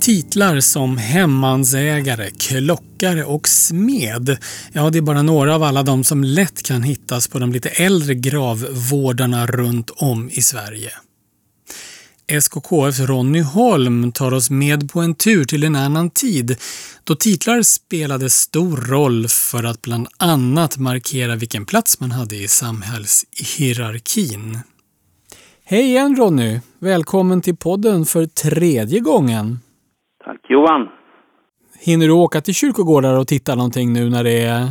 Titlar som hemmansägare, klockare och smed, ja det är bara några av alla de som lätt kan hittas på de lite äldre gravvårdarna runt om i Sverige. SKKFs Ronny Holm tar oss med på en tur till en annan tid då titlar spelade stor roll för att bland annat markera vilken plats man hade i samhällshierarkin. Hej igen Ronny! Välkommen till podden för tredje gången. Tack Johan! Hinner du åka till kyrkogårdar och titta någonting nu när det är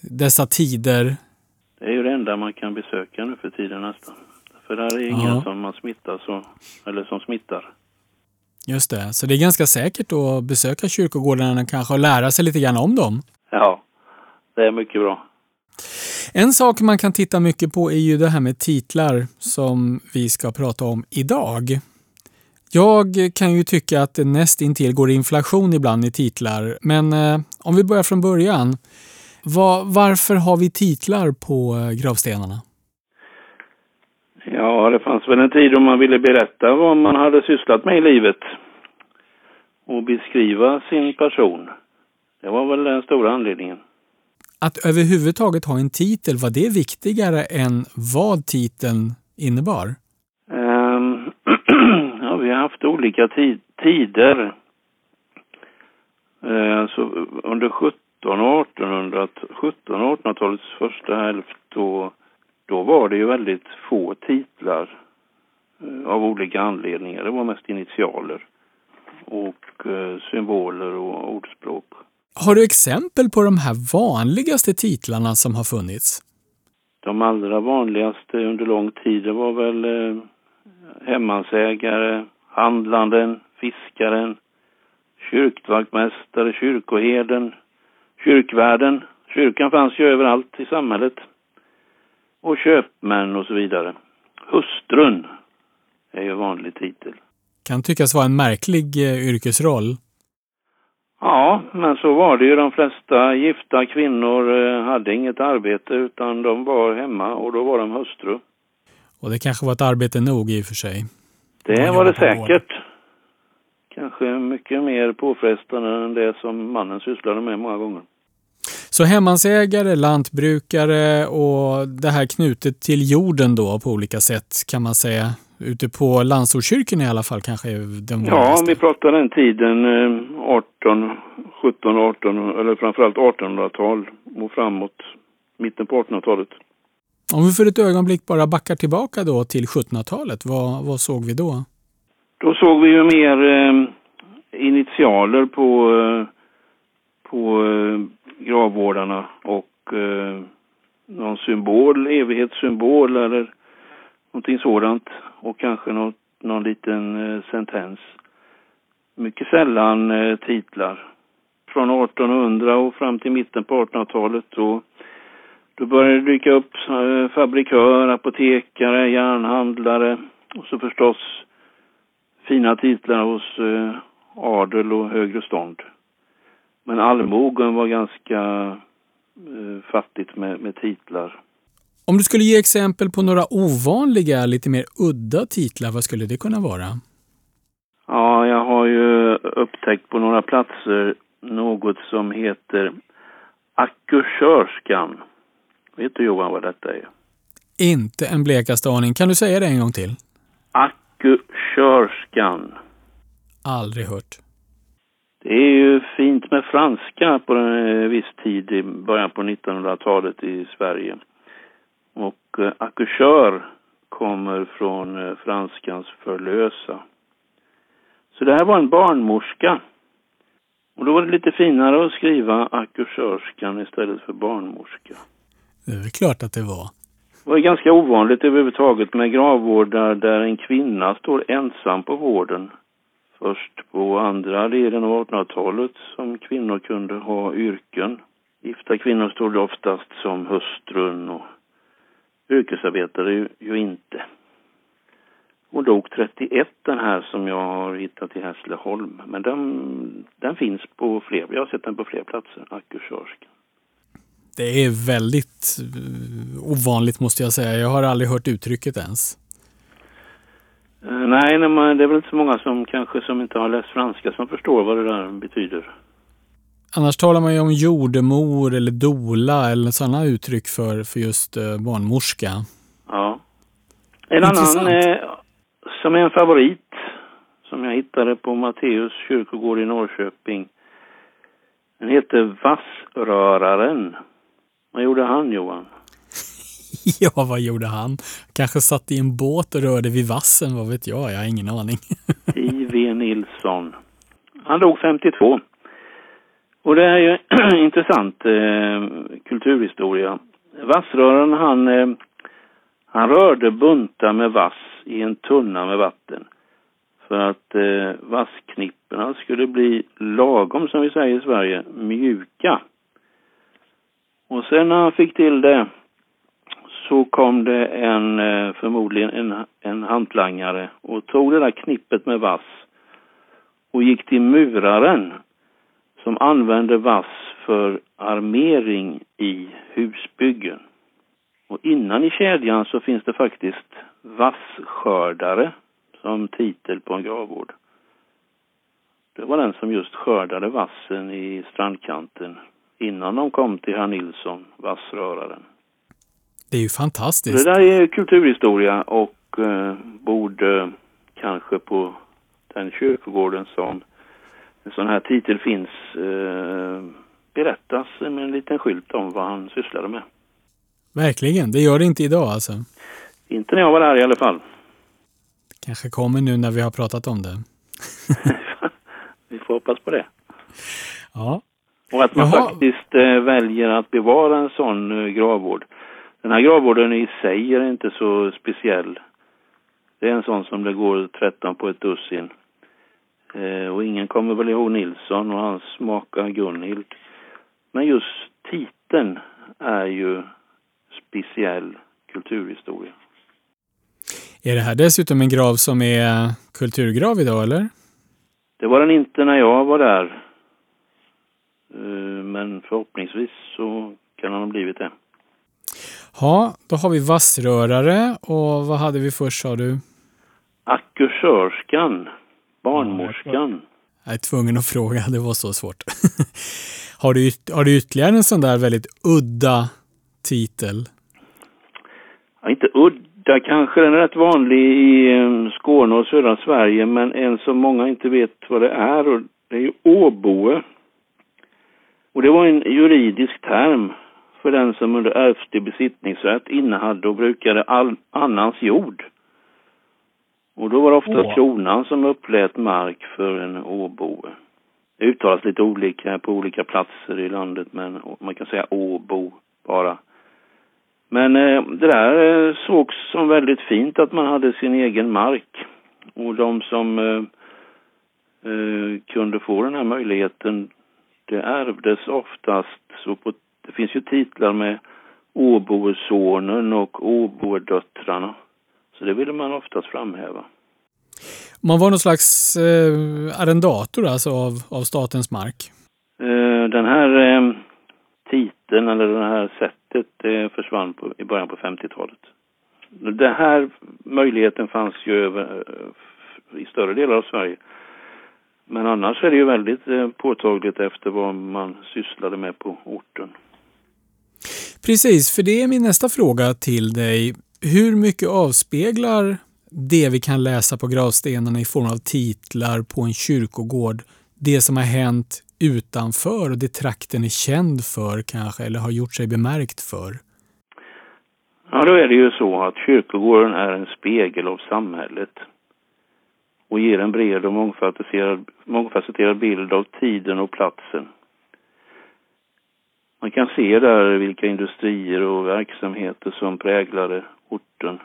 dessa tider? Det är ju det enda man kan besöka nu för tiden nästan. För där är ingen Ja. som man smittar så, eller som smittar. Just det, så det är ganska säkert att besöka kyrkogårdarna kanske och lära sig lite grann om dem. Ja, det är mycket bra. En sak man kan titta mycket på är ju det här med titlar som vi ska prata om idag. Jag kan ju tycka att det näst intill går inflation ibland i titlar, men eh, om vi börjar från början. Var, varför har vi titlar på eh, gravstenarna? Ja, det fanns väl en tid då man ville berätta vad man hade sysslat med i livet. Och beskriva sin person. Det var väl den stora anledningen. Att överhuvudtaget ha en titel, var det viktigare än vad titeln innebar? Ehm, ja, vi har haft olika ti- tider. Eh, alltså under 17 och 1800 17 och 1800-talets första hälft då, då var det ju väldigt få titlar eh, av olika anledningar. Det var mest initialer och eh, symboler och ordspråk. Har du exempel på de här vanligaste titlarna som har funnits? De allra vanligaste under lång tid det var väl hemmansägare, handlanden, fiskaren, kyrkvaktmästare, kyrkoherden, kyrkvärden. Kyrkan fanns ju överallt i samhället. Och köpmän och så vidare. Hustrun är ju vanlig titel. Kan tyckas vara en märklig eh, yrkesroll. Ja, men så var det ju. De flesta gifta kvinnor eh, hade inget arbete utan de var hemma och då var de hustru. Och det kanske var ett arbete nog i och för sig. Det var det säkert. Kanske mycket mer påfrestande än det som mannen sysslade med många gånger. Så hemmansägare, lantbrukare och det här knutet till jorden då på olika sätt kan man säga. Ute på landsortskyrkan i alla fall kanske den Ja, vanligaste. vi pratar den tiden, eh, 18, 17, 18 eller framförallt 1800-tal och framåt, mitten på 1800-talet. Om vi för ett ögonblick bara backar tillbaka då till 1700-talet, vad, vad såg vi då? Då såg vi ju mer eh, initialer på, eh, på eh, gravvårdarna och eh, någon symbol, evighetssymbol eller någonting sådant. Och kanske något, någon liten eh, sentens. Mycket sällan eh, titlar. Från 1800 och fram till mitten på 1800-talet då, då började det dyka upp eh, fabrikör, apotekare, järnhandlare och så förstås fina titlar hos eh, adel och högre stånd. Men allmogen var ganska eh, fattigt med, med titlar. Om du skulle ge exempel på några ovanliga, lite mer udda titlar, vad skulle det kunna vara? Ja, jag har ju upptäckt på några platser något som heter Akuskörskan. Vet du Johan vad detta är? Inte en blekaste aning. Kan du säga det en gång till? Akuskörskan. Aldrig hört. Det är ju fint med franska på en eh, viss tid i början på 1900-talet i Sverige. Och eh, kommer från eh, franskans förlösa. Så det här var en barnmorska. Och då var det lite finare att skriva accoucheurskan istället för barnmorska. Det är väl klart att det var. Det var ganska ovanligt överhuvudtaget med gravvårdar där en kvinna står ensam på vården. Först på andra delen av 1800-talet som kvinnor kunde ha yrken. Gifta kvinnor stod oftast som hustrun och yrkesarbetare ju, ju inte. Hon dog 31 den här som jag har hittat i Hässleholm. Men den, den finns på fler, jag har sett den på fler platser, Akusörsk. Det är väldigt eh, ovanligt måste jag säga. Jag har aldrig hört uttrycket ens. Eh, nej, nej det är väl inte så många som kanske som inte har läst franska som förstår vad det där betyder. Annars talar man ju om jordemor eller dola eller sådana uttryck för, för just eh, barnmorska. Ja. En annan eh, som är en favorit som jag hittade på Matteus kyrkogård i Norrköping. Den heter Vassröraren. Vad gjorde han Johan? ja, vad gjorde han? Kanske satt i en båt och rörde vid vassen, vad vet jag? Jag har ingen aning. I.V. Nilsson. Han dog 52. Och det är ju intressant eh, kulturhistoria. Vassröraren han, eh, han rörde buntar med vass i en tunna med vatten. För att eh, vassknipporna skulle bli lagom, som vi säger i Sverige, mjuka. Och sen när han fick till det så kom det en, eh, förmodligen en, en hantlangare och tog det där knippet med vass och gick till muraren som använde vass för armering i husbyggen. Och innan i kedjan så finns det faktiskt vasskördare som titel på en gravvård. Det var den som just skördade vassen i strandkanten innan de kom till herr Nilsson, vassröraren. Det är ju fantastiskt. Det där är kulturhistoria och eh, borde kanske på den kyrkogården som en sån här titel finns eh, berättas med en liten skylt om vad han sysslade med. Verkligen, det gör det inte idag alltså? Inte när jag var där i alla fall. Det kanske kommer nu när vi har pratat om det. vi får hoppas på det. Ja. Och att man Jaha. faktiskt eh, väljer att bevara en sån eh, gravvård. Den här gravvården i sig är inte så speciell. Det är en sån som det går 13 på ett dussin. Eh, och ingen kommer väl ihåg Nilsson och hans maka Gunhild. Men just titeln är ju speciell kulturhistoria. Är det här dessutom en grav som är kulturgrav idag eller? Det var den inte när jag var där. Eh, men förhoppningsvis så kan han ha blivit det. Ja, då har vi vassrörare och vad hade vi först sa du? Akusörskan, barnmorskan. Jag är tvungen att fråga, det var så svårt. har, du, har du ytterligare en sån där väldigt udda titel? Ja, inte udda kanske, den är rätt vanlig i eh, Skåne och södra Sverige, men en som många inte vet vad det är, och det är ju åboe. Och det var en juridisk term för den som under ärftlig besittningsrätt innehade och brukade all annans jord. Och då var det ofta Åh. kronan som upplät mark för en åboe. Det uttalas lite olika på olika platser i landet, men man kan säga åbo bara. Men eh, det där eh, sågs som väldigt fint att man hade sin egen mark. Och de som eh, eh kunde få den här möjligheten, det ärvdes oftast så på det finns ju titlar med Åboesonen och Åboedöttrarna. Så det ville man oftast framhäva. Man var någon slags eh, arrendator alltså av, av statens mark? Eh, den här eh, titeln eller det här sättet eh, försvann på, i början på 50-talet. Den här möjligheten fanns ju över, eh, i större delar av Sverige. Men annars är det ju väldigt eh, påtagligt efter vad man sysslade med på orten. Precis, för det är min nästa fråga till dig. Hur mycket avspeglar det vi kan läsa på gravstenarna i form av titlar på en kyrkogård det som har hänt utanför och det trakten är känd för kanske, eller har gjort sig bemärkt för? Ja, då är det ju så att kyrkogården är en spegel av samhället och ger en bred och mångfacetterad, mångfacetterad bild av tiden och platsen. Man kan se där vilka industrier och verksamheter som präglade orten.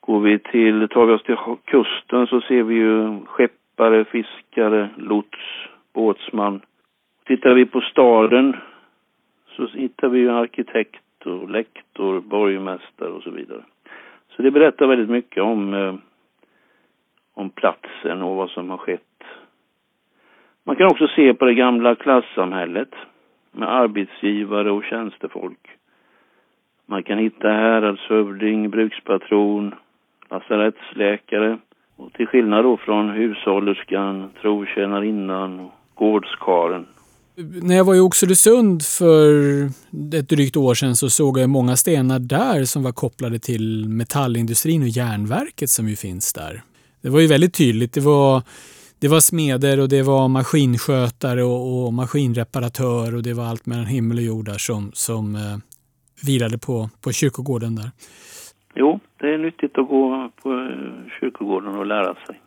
Går vi till, tar vi oss till kusten så ser vi ju skeppare, fiskare, lots, båtsman. Tittar vi på staden så hittar vi ju arkitekt och lektor, borgmästare och så vidare. Så det berättar väldigt mycket om eh, om platsen och vad som har skett. Man kan också se på det gamla klassamhället med arbetsgivare och tjänstefolk. Man kan hitta häradshövding, brukspatron, lasarettsläkare och till skillnad då från hushållerskan, trotjänarinnan och gårdskaren när jag var i Oxelösund för ett drygt år sedan så såg jag många stenar där som var kopplade till metallindustrin och järnverket som ju finns där. Det var ju väldigt tydligt. Det var, det var smeder och det var maskinskötare och, och maskinreparatör och det var allt mellan himmel och jord där som, som eh, virade på, på kyrkogården där. Jo, det är nyttigt att gå på eh, kyrkogården och lära sig.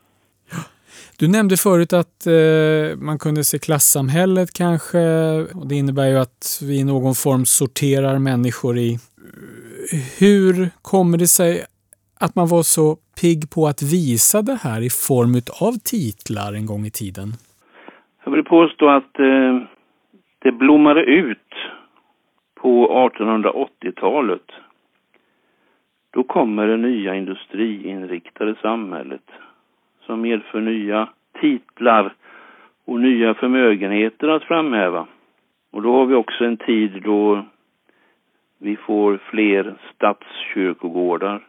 Du nämnde förut att eh, man kunde se klassamhället kanske. Och det innebär ju att vi i någon form sorterar människor i. Hur kommer det sig att man var så pigg på att visa det här i form av titlar en gång i tiden? Jag vill påstå att eh, det blommade ut på 1880-talet. Då kommer det nya industriinriktade samhället som medför nya titlar och nya förmögenheter att framhäva. Och då har vi också en tid då vi får fler stadskyrkogårdar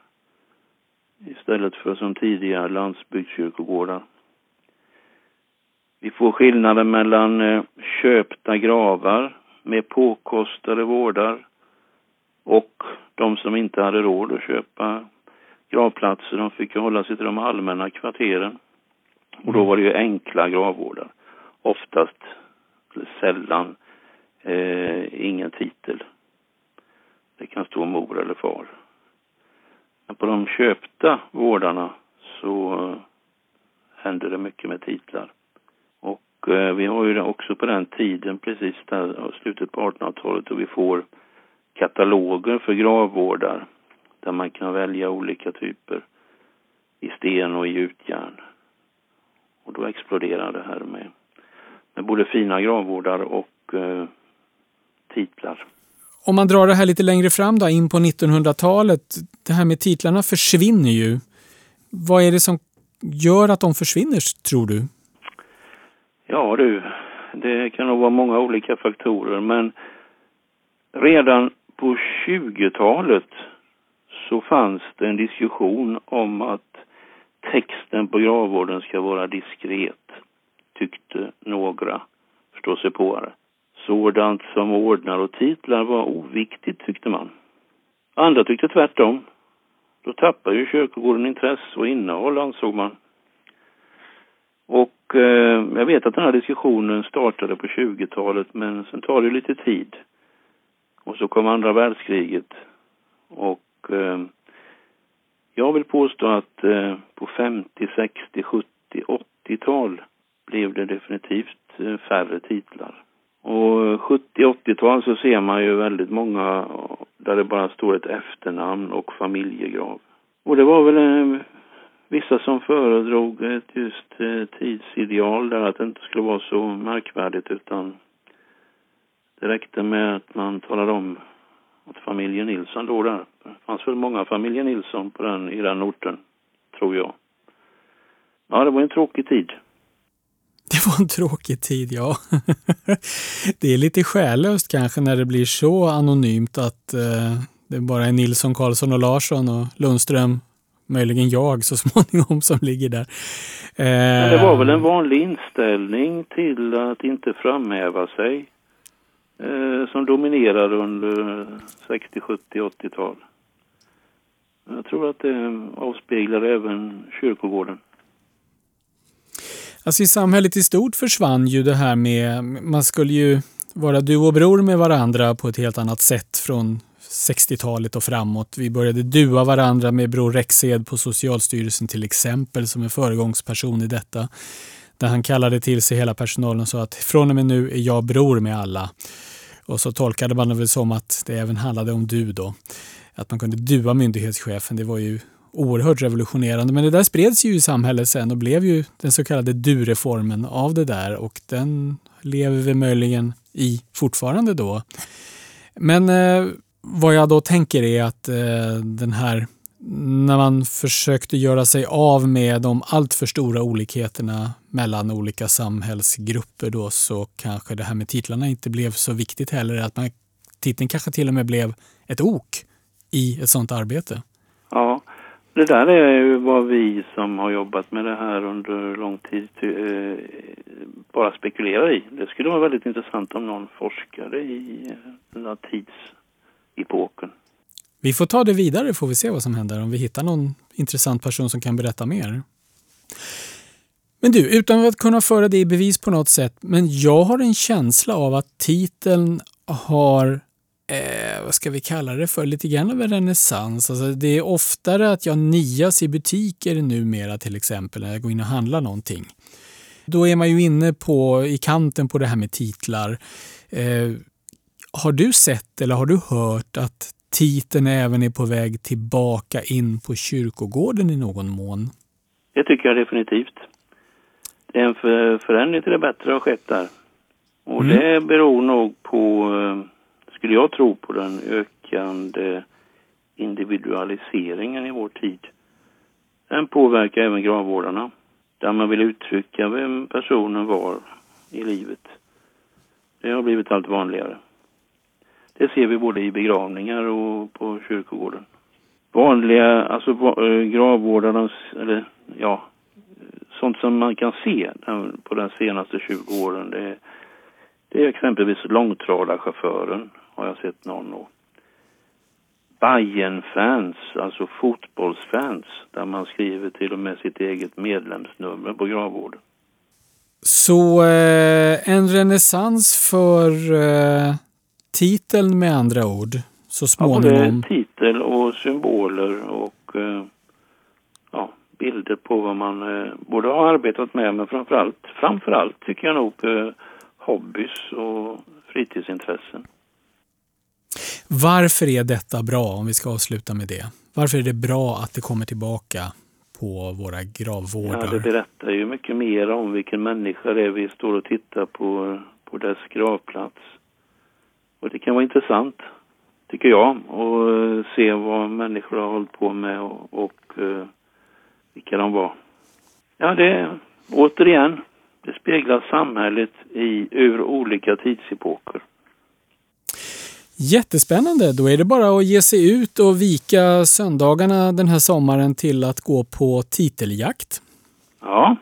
istället för som tidigare landsbygdskyrkogårdar. Vi får skillnaden mellan eh, köpta gravar med påkostade vårdar och de som inte hade råd att köpa gravplatser. De fick ju hålla sig till de allmänna kvarteren. Och då var det ju enkla gravvårdar. Oftast, eller sällan, eh, ingen titel. Det kan stå mor eller far. Men på de köpta vårdarna så eh, hände det mycket med titlar. Och eh, vi har ju också på den tiden, precis där, slutet på 1800-talet, då vi får kataloger för gravvårdar där man kan välja olika typer i sten och i gjutjärn. Och då exploderar det här med, med både fina gravvårdar och eh, titlar. Om man drar det här lite längre fram då, in på 1900-talet. Det här med titlarna försvinner ju. Vad är det som gör att de försvinner, tror du? Ja du, det kan nog vara många olika faktorer men redan på 20-talet så fanns det en diskussion om att texten på gravvården ska vara diskret, tyckte några förståsigpåare. Sådant som ordnar och titlar var oviktigt, tyckte man. Andra tyckte tvärtom. Då tappar ju kyrkogården intresse och innehåll, ansåg man. Och eh, jag vet att den här diskussionen startade på 20-talet, men sen tar det lite tid. Och så kom andra världskriget. Och eh, jag vill påstå att eh, på 50, 60, 70, 80-tal blev det definitivt eh, färre titlar. Och 70-80-tal så ser man ju väldigt många där det bara står ett efternamn och familjegrav. Och det var väl eh, vissa som föredrog ett just eh, tidsideal där att det inte skulle vara så märkvärdigt utan det räckte med att man talade om att familjen Nilsson låg där. Det fanns väl många familjer Nilsson på den, i den orten, tror jag. Ja, det var en tråkig tid. Det var en tråkig tid, ja. det är lite själlöst kanske när det blir så anonymt att eh, det bara är Nilsson, Karlsson och Larsson och Lundström, möjligen jag så småningom, som ligger där. Eh... det var väl en vanlig inställning till att inte framhäva sig eh, som dominerade under 60, 70, 80-tal. Jag tror att det avspeglar även kyrkogården. Alltså i samhället i stort försvann ju det här med, man skulle ju vara du och bror med varandra på ett helt annat sätt från 60-talet och framåt. Vi började dua varandra med Bror Rexed på Socialstyrelsen till exempel som en föregångsperson i detta. Där han kallade till sig hela personalen och sa att från och med nu är jag bror med alla. Och så tolkade man det väl som att det även handlade om du då. Att man kunde dua myndighetschefen, det var ju oerhört revolutionerande. Men det där spreds ju i samhället sen och blev ju den så kallade du-reformen av det där och den lever vi möjligen i fortfarande då. Men eh, vad jag då tänker är att eh, den här när man försökte göra sig av med de alltför stora olikheterna mellan olika samhällsgrupper då så kanske det här med titlarna inte blev så viktigt heller. Att man, titeln kanske till och med blev ett ok i ett sådant arbete. Det där är ju vad vi som har jobbat med det här under lång tid eh, bara spekulerar i. Det skulle vara väldigt intressant om någon forskade i den här tidsepoken. Vi får ta det vidare får vi se vad som händer om vi hittar någon intressant person som kan berätta mer. Men du, utan att kunna föra det i bevis på något sätt, men jag har en känsla av att titeln har eh, vad ska vi kalla det för, lite grann av en renässans. Alltså det är oftare att jag nias i butiker numera till exempel när jag går in och handlar någonting. Då är man ju inne på, i kanten på det här med titlar. Eh, har du sett eller har du hört att titeln även är på väg tillbaka in på kyrkogården i någon mån? Det tycker jag definitivt. Det är en förändring till det bättre har skett där. Och mm. det beror nog på eh, skulle jag tro på den ökande individualiseringen i vår tid. Den påverkar även gravvårdarna, där man vill uttrycka vem personen var i livet. Det har blivit allt vanligare. Det ser vi både i begravningar och på kyrkogården. Vanliga, alltså eh, gravvårdarnas, eller ja, sånt som man kan se på de senaste 20 åren, det det är exempelvis långtradarchauffören har jag sett någon och Bayern-fans, alltså fotbollsfans, där man skriver till och med sitt eget medlemsnummer på gravvården. Så eh, en renässans för eh, titeln med andra ord, så småningom? Ja, titel och symboler och eh, ja, bilder på vad man eh, borde ha arbetat med, men framförallt, framförallt tycker jag nog eh, hobbys och fritidsintressen. Varför är detta bra, om vi ska avsluta med det? Varför är det bra att det kommer tillbaka på våra gravvårdar? Ja, det berättar ju mycket mer om vilken människa det är vi står och tittar på, på dess gravplats. Och det kan vara intressant, tycker jag, att eh, se vad människor har hållit på med och, och uh, vilka de var. Ja, det återigen, det speglar samhället i, ur olika tidsepoker. Jättespännande! Då är det bara att ge sig ut och vika söndagarna den här sommaren till att gå på titeljakt. Ja.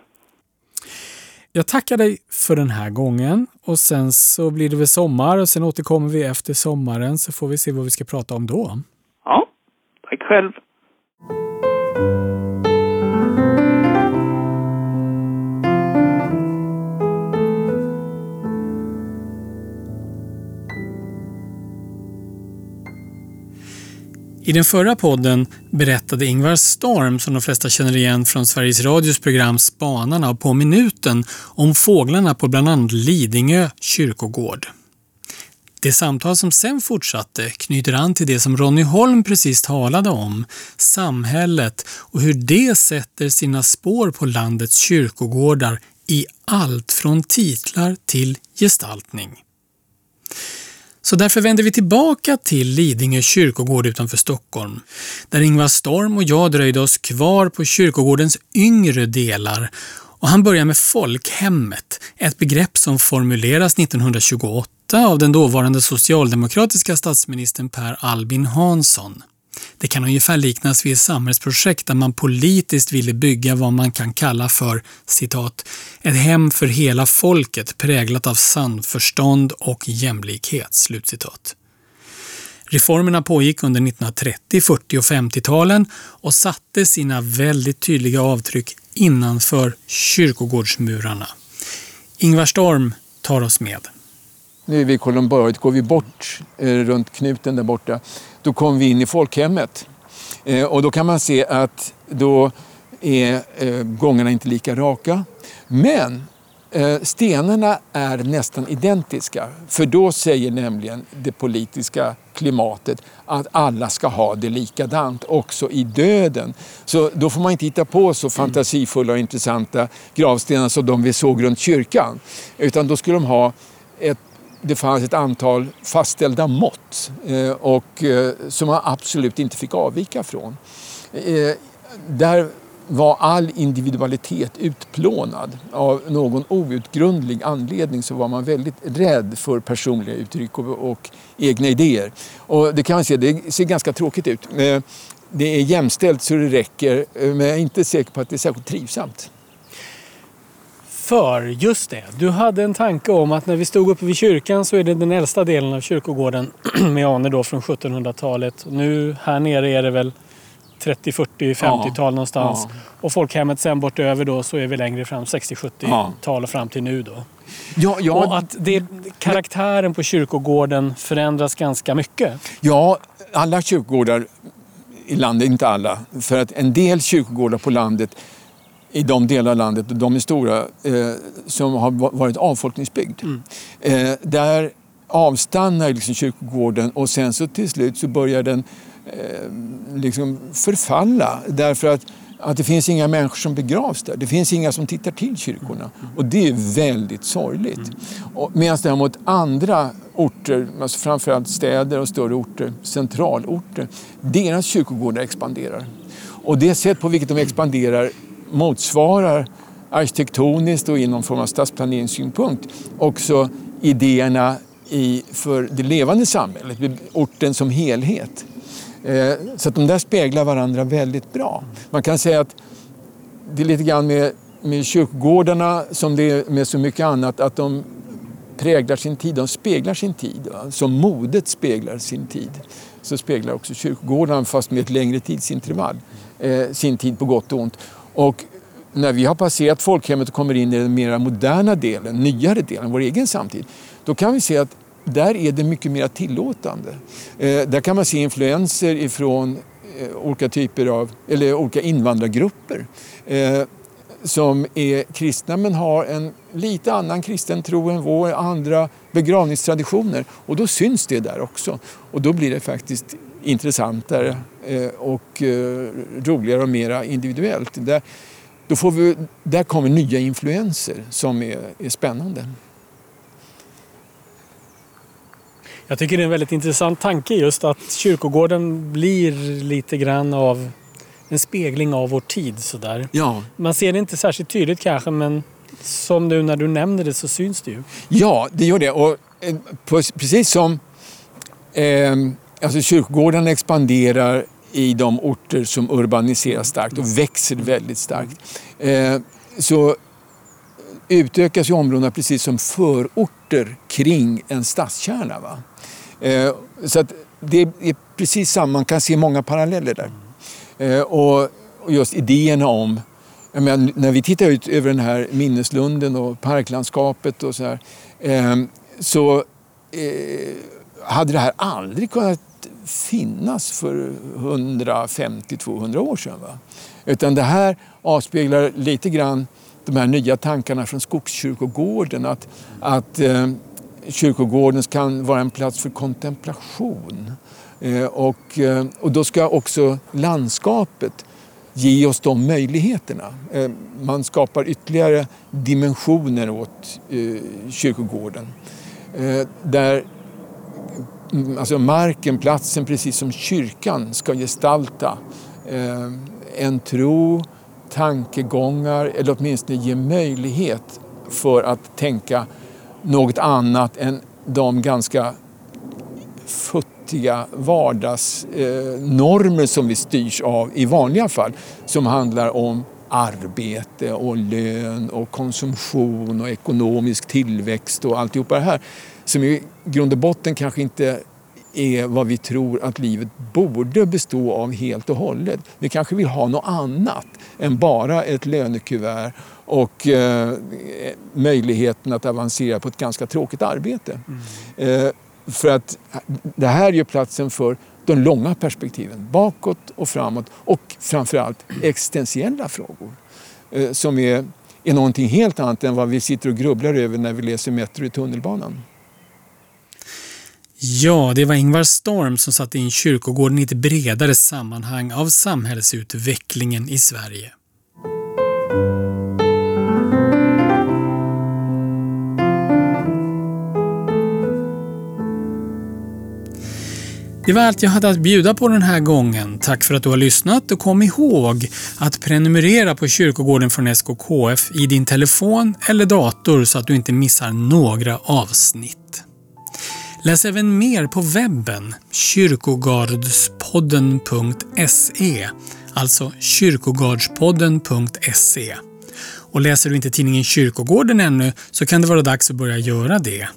Jag tackar dig för den här gången och sen så blir det väl sommar och sen återkommer vi efter sommaren så får vi se vad vi ska prata om då. Ja, tack själv. I den förra podden berättade Ingvar Storm, som de flesta känner igen från Sveriges Radios program Spanarna och På minuten, om fåglarna på bland annat Lidingö kyrkogård. Det samtal som sen fortsatte knyter an till det som Ronny Holm precis talade om, samhället och hur det sätter sina spår på landets kyrkogårdar i allt från titlar till gestaltning. Så därför vänder vi tillbaka till Lidingö kyrkogård utanför Stockholm, där Ingvar Storm och jag dröjde oss kvar på kyrkogårdens yngre delar och han börjar med folkhemmet, ett begrepp som formuleras 1928 av den dåvarande socialdemokratiska statsministern Per Albin Hansson. Det kan ungefär liknas vid ett samhällsprojekt där man politiskt ville bygga vad man kan kalla för citat, ”ett hem för hela folket präglat av samförstånd och jämlikhet”. Slutcitat. Reformerna pågick under 1930-, 40 och 50-talen och satte sina väldigt tydliga avtryck innanför kyrkogårdsmurarna. Ingvar Storm tar oss med. Nu är vi i Kolumbarit, går vi bort eh, runt knuten där borta då kom vi in i folkhemmet. Eh, och då kan man se att då är eh, gångarna inte lika raka. Men eh, stenarna är nästan identiska. För då säger nämligen det politiska klimatet att alla ska ha det likadant också i döden. Så då får man inte hitta på så fantasifulla och intressanta gravstenar som de vi såg runt kyrkan. Utan då skulle de ha ett det fanns ett antal fastställda mått eh, och, eh, som man absolut inte fick avvika från. Eh, där var all individualitet utplånad. Av någon outgrundlig anledning så var man väldigt rädd för personliga uttryck och, och egna idéer. Och det kan man se, det ser ganska tråkigt ut. Eh, det är jämställt så det räcker, eh, men jag är inte säker på att det är särskilt trivsamt. För just det, du hade en tanke om att när vi stod uppe vid kyrkan så är det den äldsta delen av kyrkogården med anor då från 1700-talet. Nu här nere är det väl 30, 40, 50-tal ja, någonstans. Ja. Och folkhemmet sen bortöver då så är vi längre fram, 60-70-tal och fram till nu då. Ja, ja. Och att det, karaktären på kyrkogården förändras ganska mycket. Ja, alla kyrkogårdar i landet, inte alla, för att en del kyrkogårdar på landet i de delar av landet, och de är stora, eh, som har varit avfolkningsbygd. Mm. Eh, där avstannar liksom kyrkogården och sen så till slut så börjar den eh, liksom förfalla därför att att det finns inga människor som begravs där. Det finns inga som tittar till kyrkorna. Och det är väldigt sorgligt. Medan däremot andra orter, alltså framförallt städer och större orter, centralorter, deras kyrkogårdar expanderar. Och det sätt på vilket de expanderar motsvarar arkitektoniskt och inom form av stadsplaneringssynpunkt också idéerna i, för det levande samhället, orten som helhet. Eh, så att de där speglar varandra väldigt bra. Man kan säga att det är lite grann med, med kyrkogårdarna som det är med så mycket annat, att de präglar sin tid, de speglar sin tid. Som modet speglar sin tid så speglar också kyrkogårdarna, fast med ett längre tidsintervall, eh, sin tid på gott och ont. Och när vi har passerat folkhemmet och kommer in i den mer moderna delen, nyare delen, vår egen samtid, då kan vi se att där är det mycket mer tillåtande. Eh, där kan man se influenser ifrån eh, olika typer av, eller olika invandrargrupper eh, som är kristna men har en lite annan kristen tro än vår, andra begravningstraditioner. Och då syns det där också. Och då blir det faktiskt intressantare eh, och eh, roligare och mera individuellt. Där, då får vi, där kommer nya influenser som är, är spännande. Jag tycker det är en väldigt intressant tanke just att kyrkogården blir lite grann av en spegling av vår tid. Sådär. Ja. Man ser det inte särskilt tydligt kanske men som nu när du nämner det så syns det ju. Ja, det gör det. Och eh, precis som eh, alltså kyrkogården expanderar i de orter som urbaniseras starkt och växer väldigt starkt. Eh, så utökas ju områdena precis som förorter kring en stadskärna. Va? Eh, så att det är precis samma, man kan se många paralleller där. Eh, och just idéerna om menar, när vi tittar ut över den här minneslunden och parklandskapet och så här, eh, så eh, hade det här aldrig kunnat finnas för 150-200 år sedan. Va? Utan det här avspeglar lite grann de här nya tankarna från Skogskyrkogården. Att, att eh, kyrkogården kan vara en plats för kontemplation. Eh, och, eh, och då ska också landskapet ge oss de möjligheterna. Eh, man skapar ytterligare dimensioner åt eh, kyrkogården. Eh, där Mm, alltså marken, platsen, precis som kyrkan ska gestalta eh, en tro, tankegångar eller åtminstone ge möjlighet för att tänka något annat än de ganska futtiga vardagsnormer eh, som vi styrs av i vanliga fall. Som handlar om arbete och lön och konsumtion och ekonomisk tillväxt och alltihopa det här. Som i grund och botten kanske inte är vad vi tror att livet borde bestå av helt och hållet. Vi kanske vill ha något annat än bara ett lönekuvert och eh, möjligheten att avancera på ett ganska tråkigt arbete. Mm. Eh, för att det här är platsen för de långa perspektiven, bakåt och framåt och framförallt existentiella frågor eh, som är, är någonting helt annat än vad vi sitter och grubblar över när vi läser Metro i tunnelbanan. Ja, det var Ingvar Storm som satte in kyrkogården i ett bredare sammanhang av samhällsutvecklingen i Sverige. Det var allt jag hade att bjuda på den här gången. Tack för att du har lyssnat och kom ihåg att prenumerera på Kyrkogården från SKKF i din telefon eller dator så att du inte missar några avsnitt. Läs även mer på webben, kyrkogardspodden.se, alltså kyrkogardspodden.se. Och läser du inte tidningen Kyrkogården ännu så kan det vara dags att börja göra det.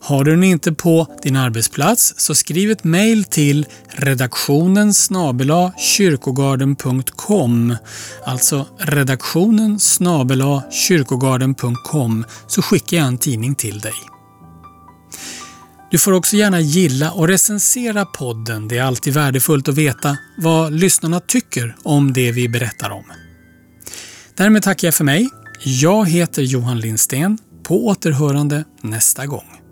Har du den inte på din arbetsplats så skriv ett mejl till redaktionen snabela kyrkogarden.com Alltså redaktionen snabela kyrkogarden.com så skickar jag en tidning till dig. Du får också gärna gilla och recensera podden. Det är alltid värdefullt att veta vad lyssnarna tycker om det vi berättar om. Därmed tackar jag för mig. Jag heter Johan Lindsten. På återhörande nästa gång.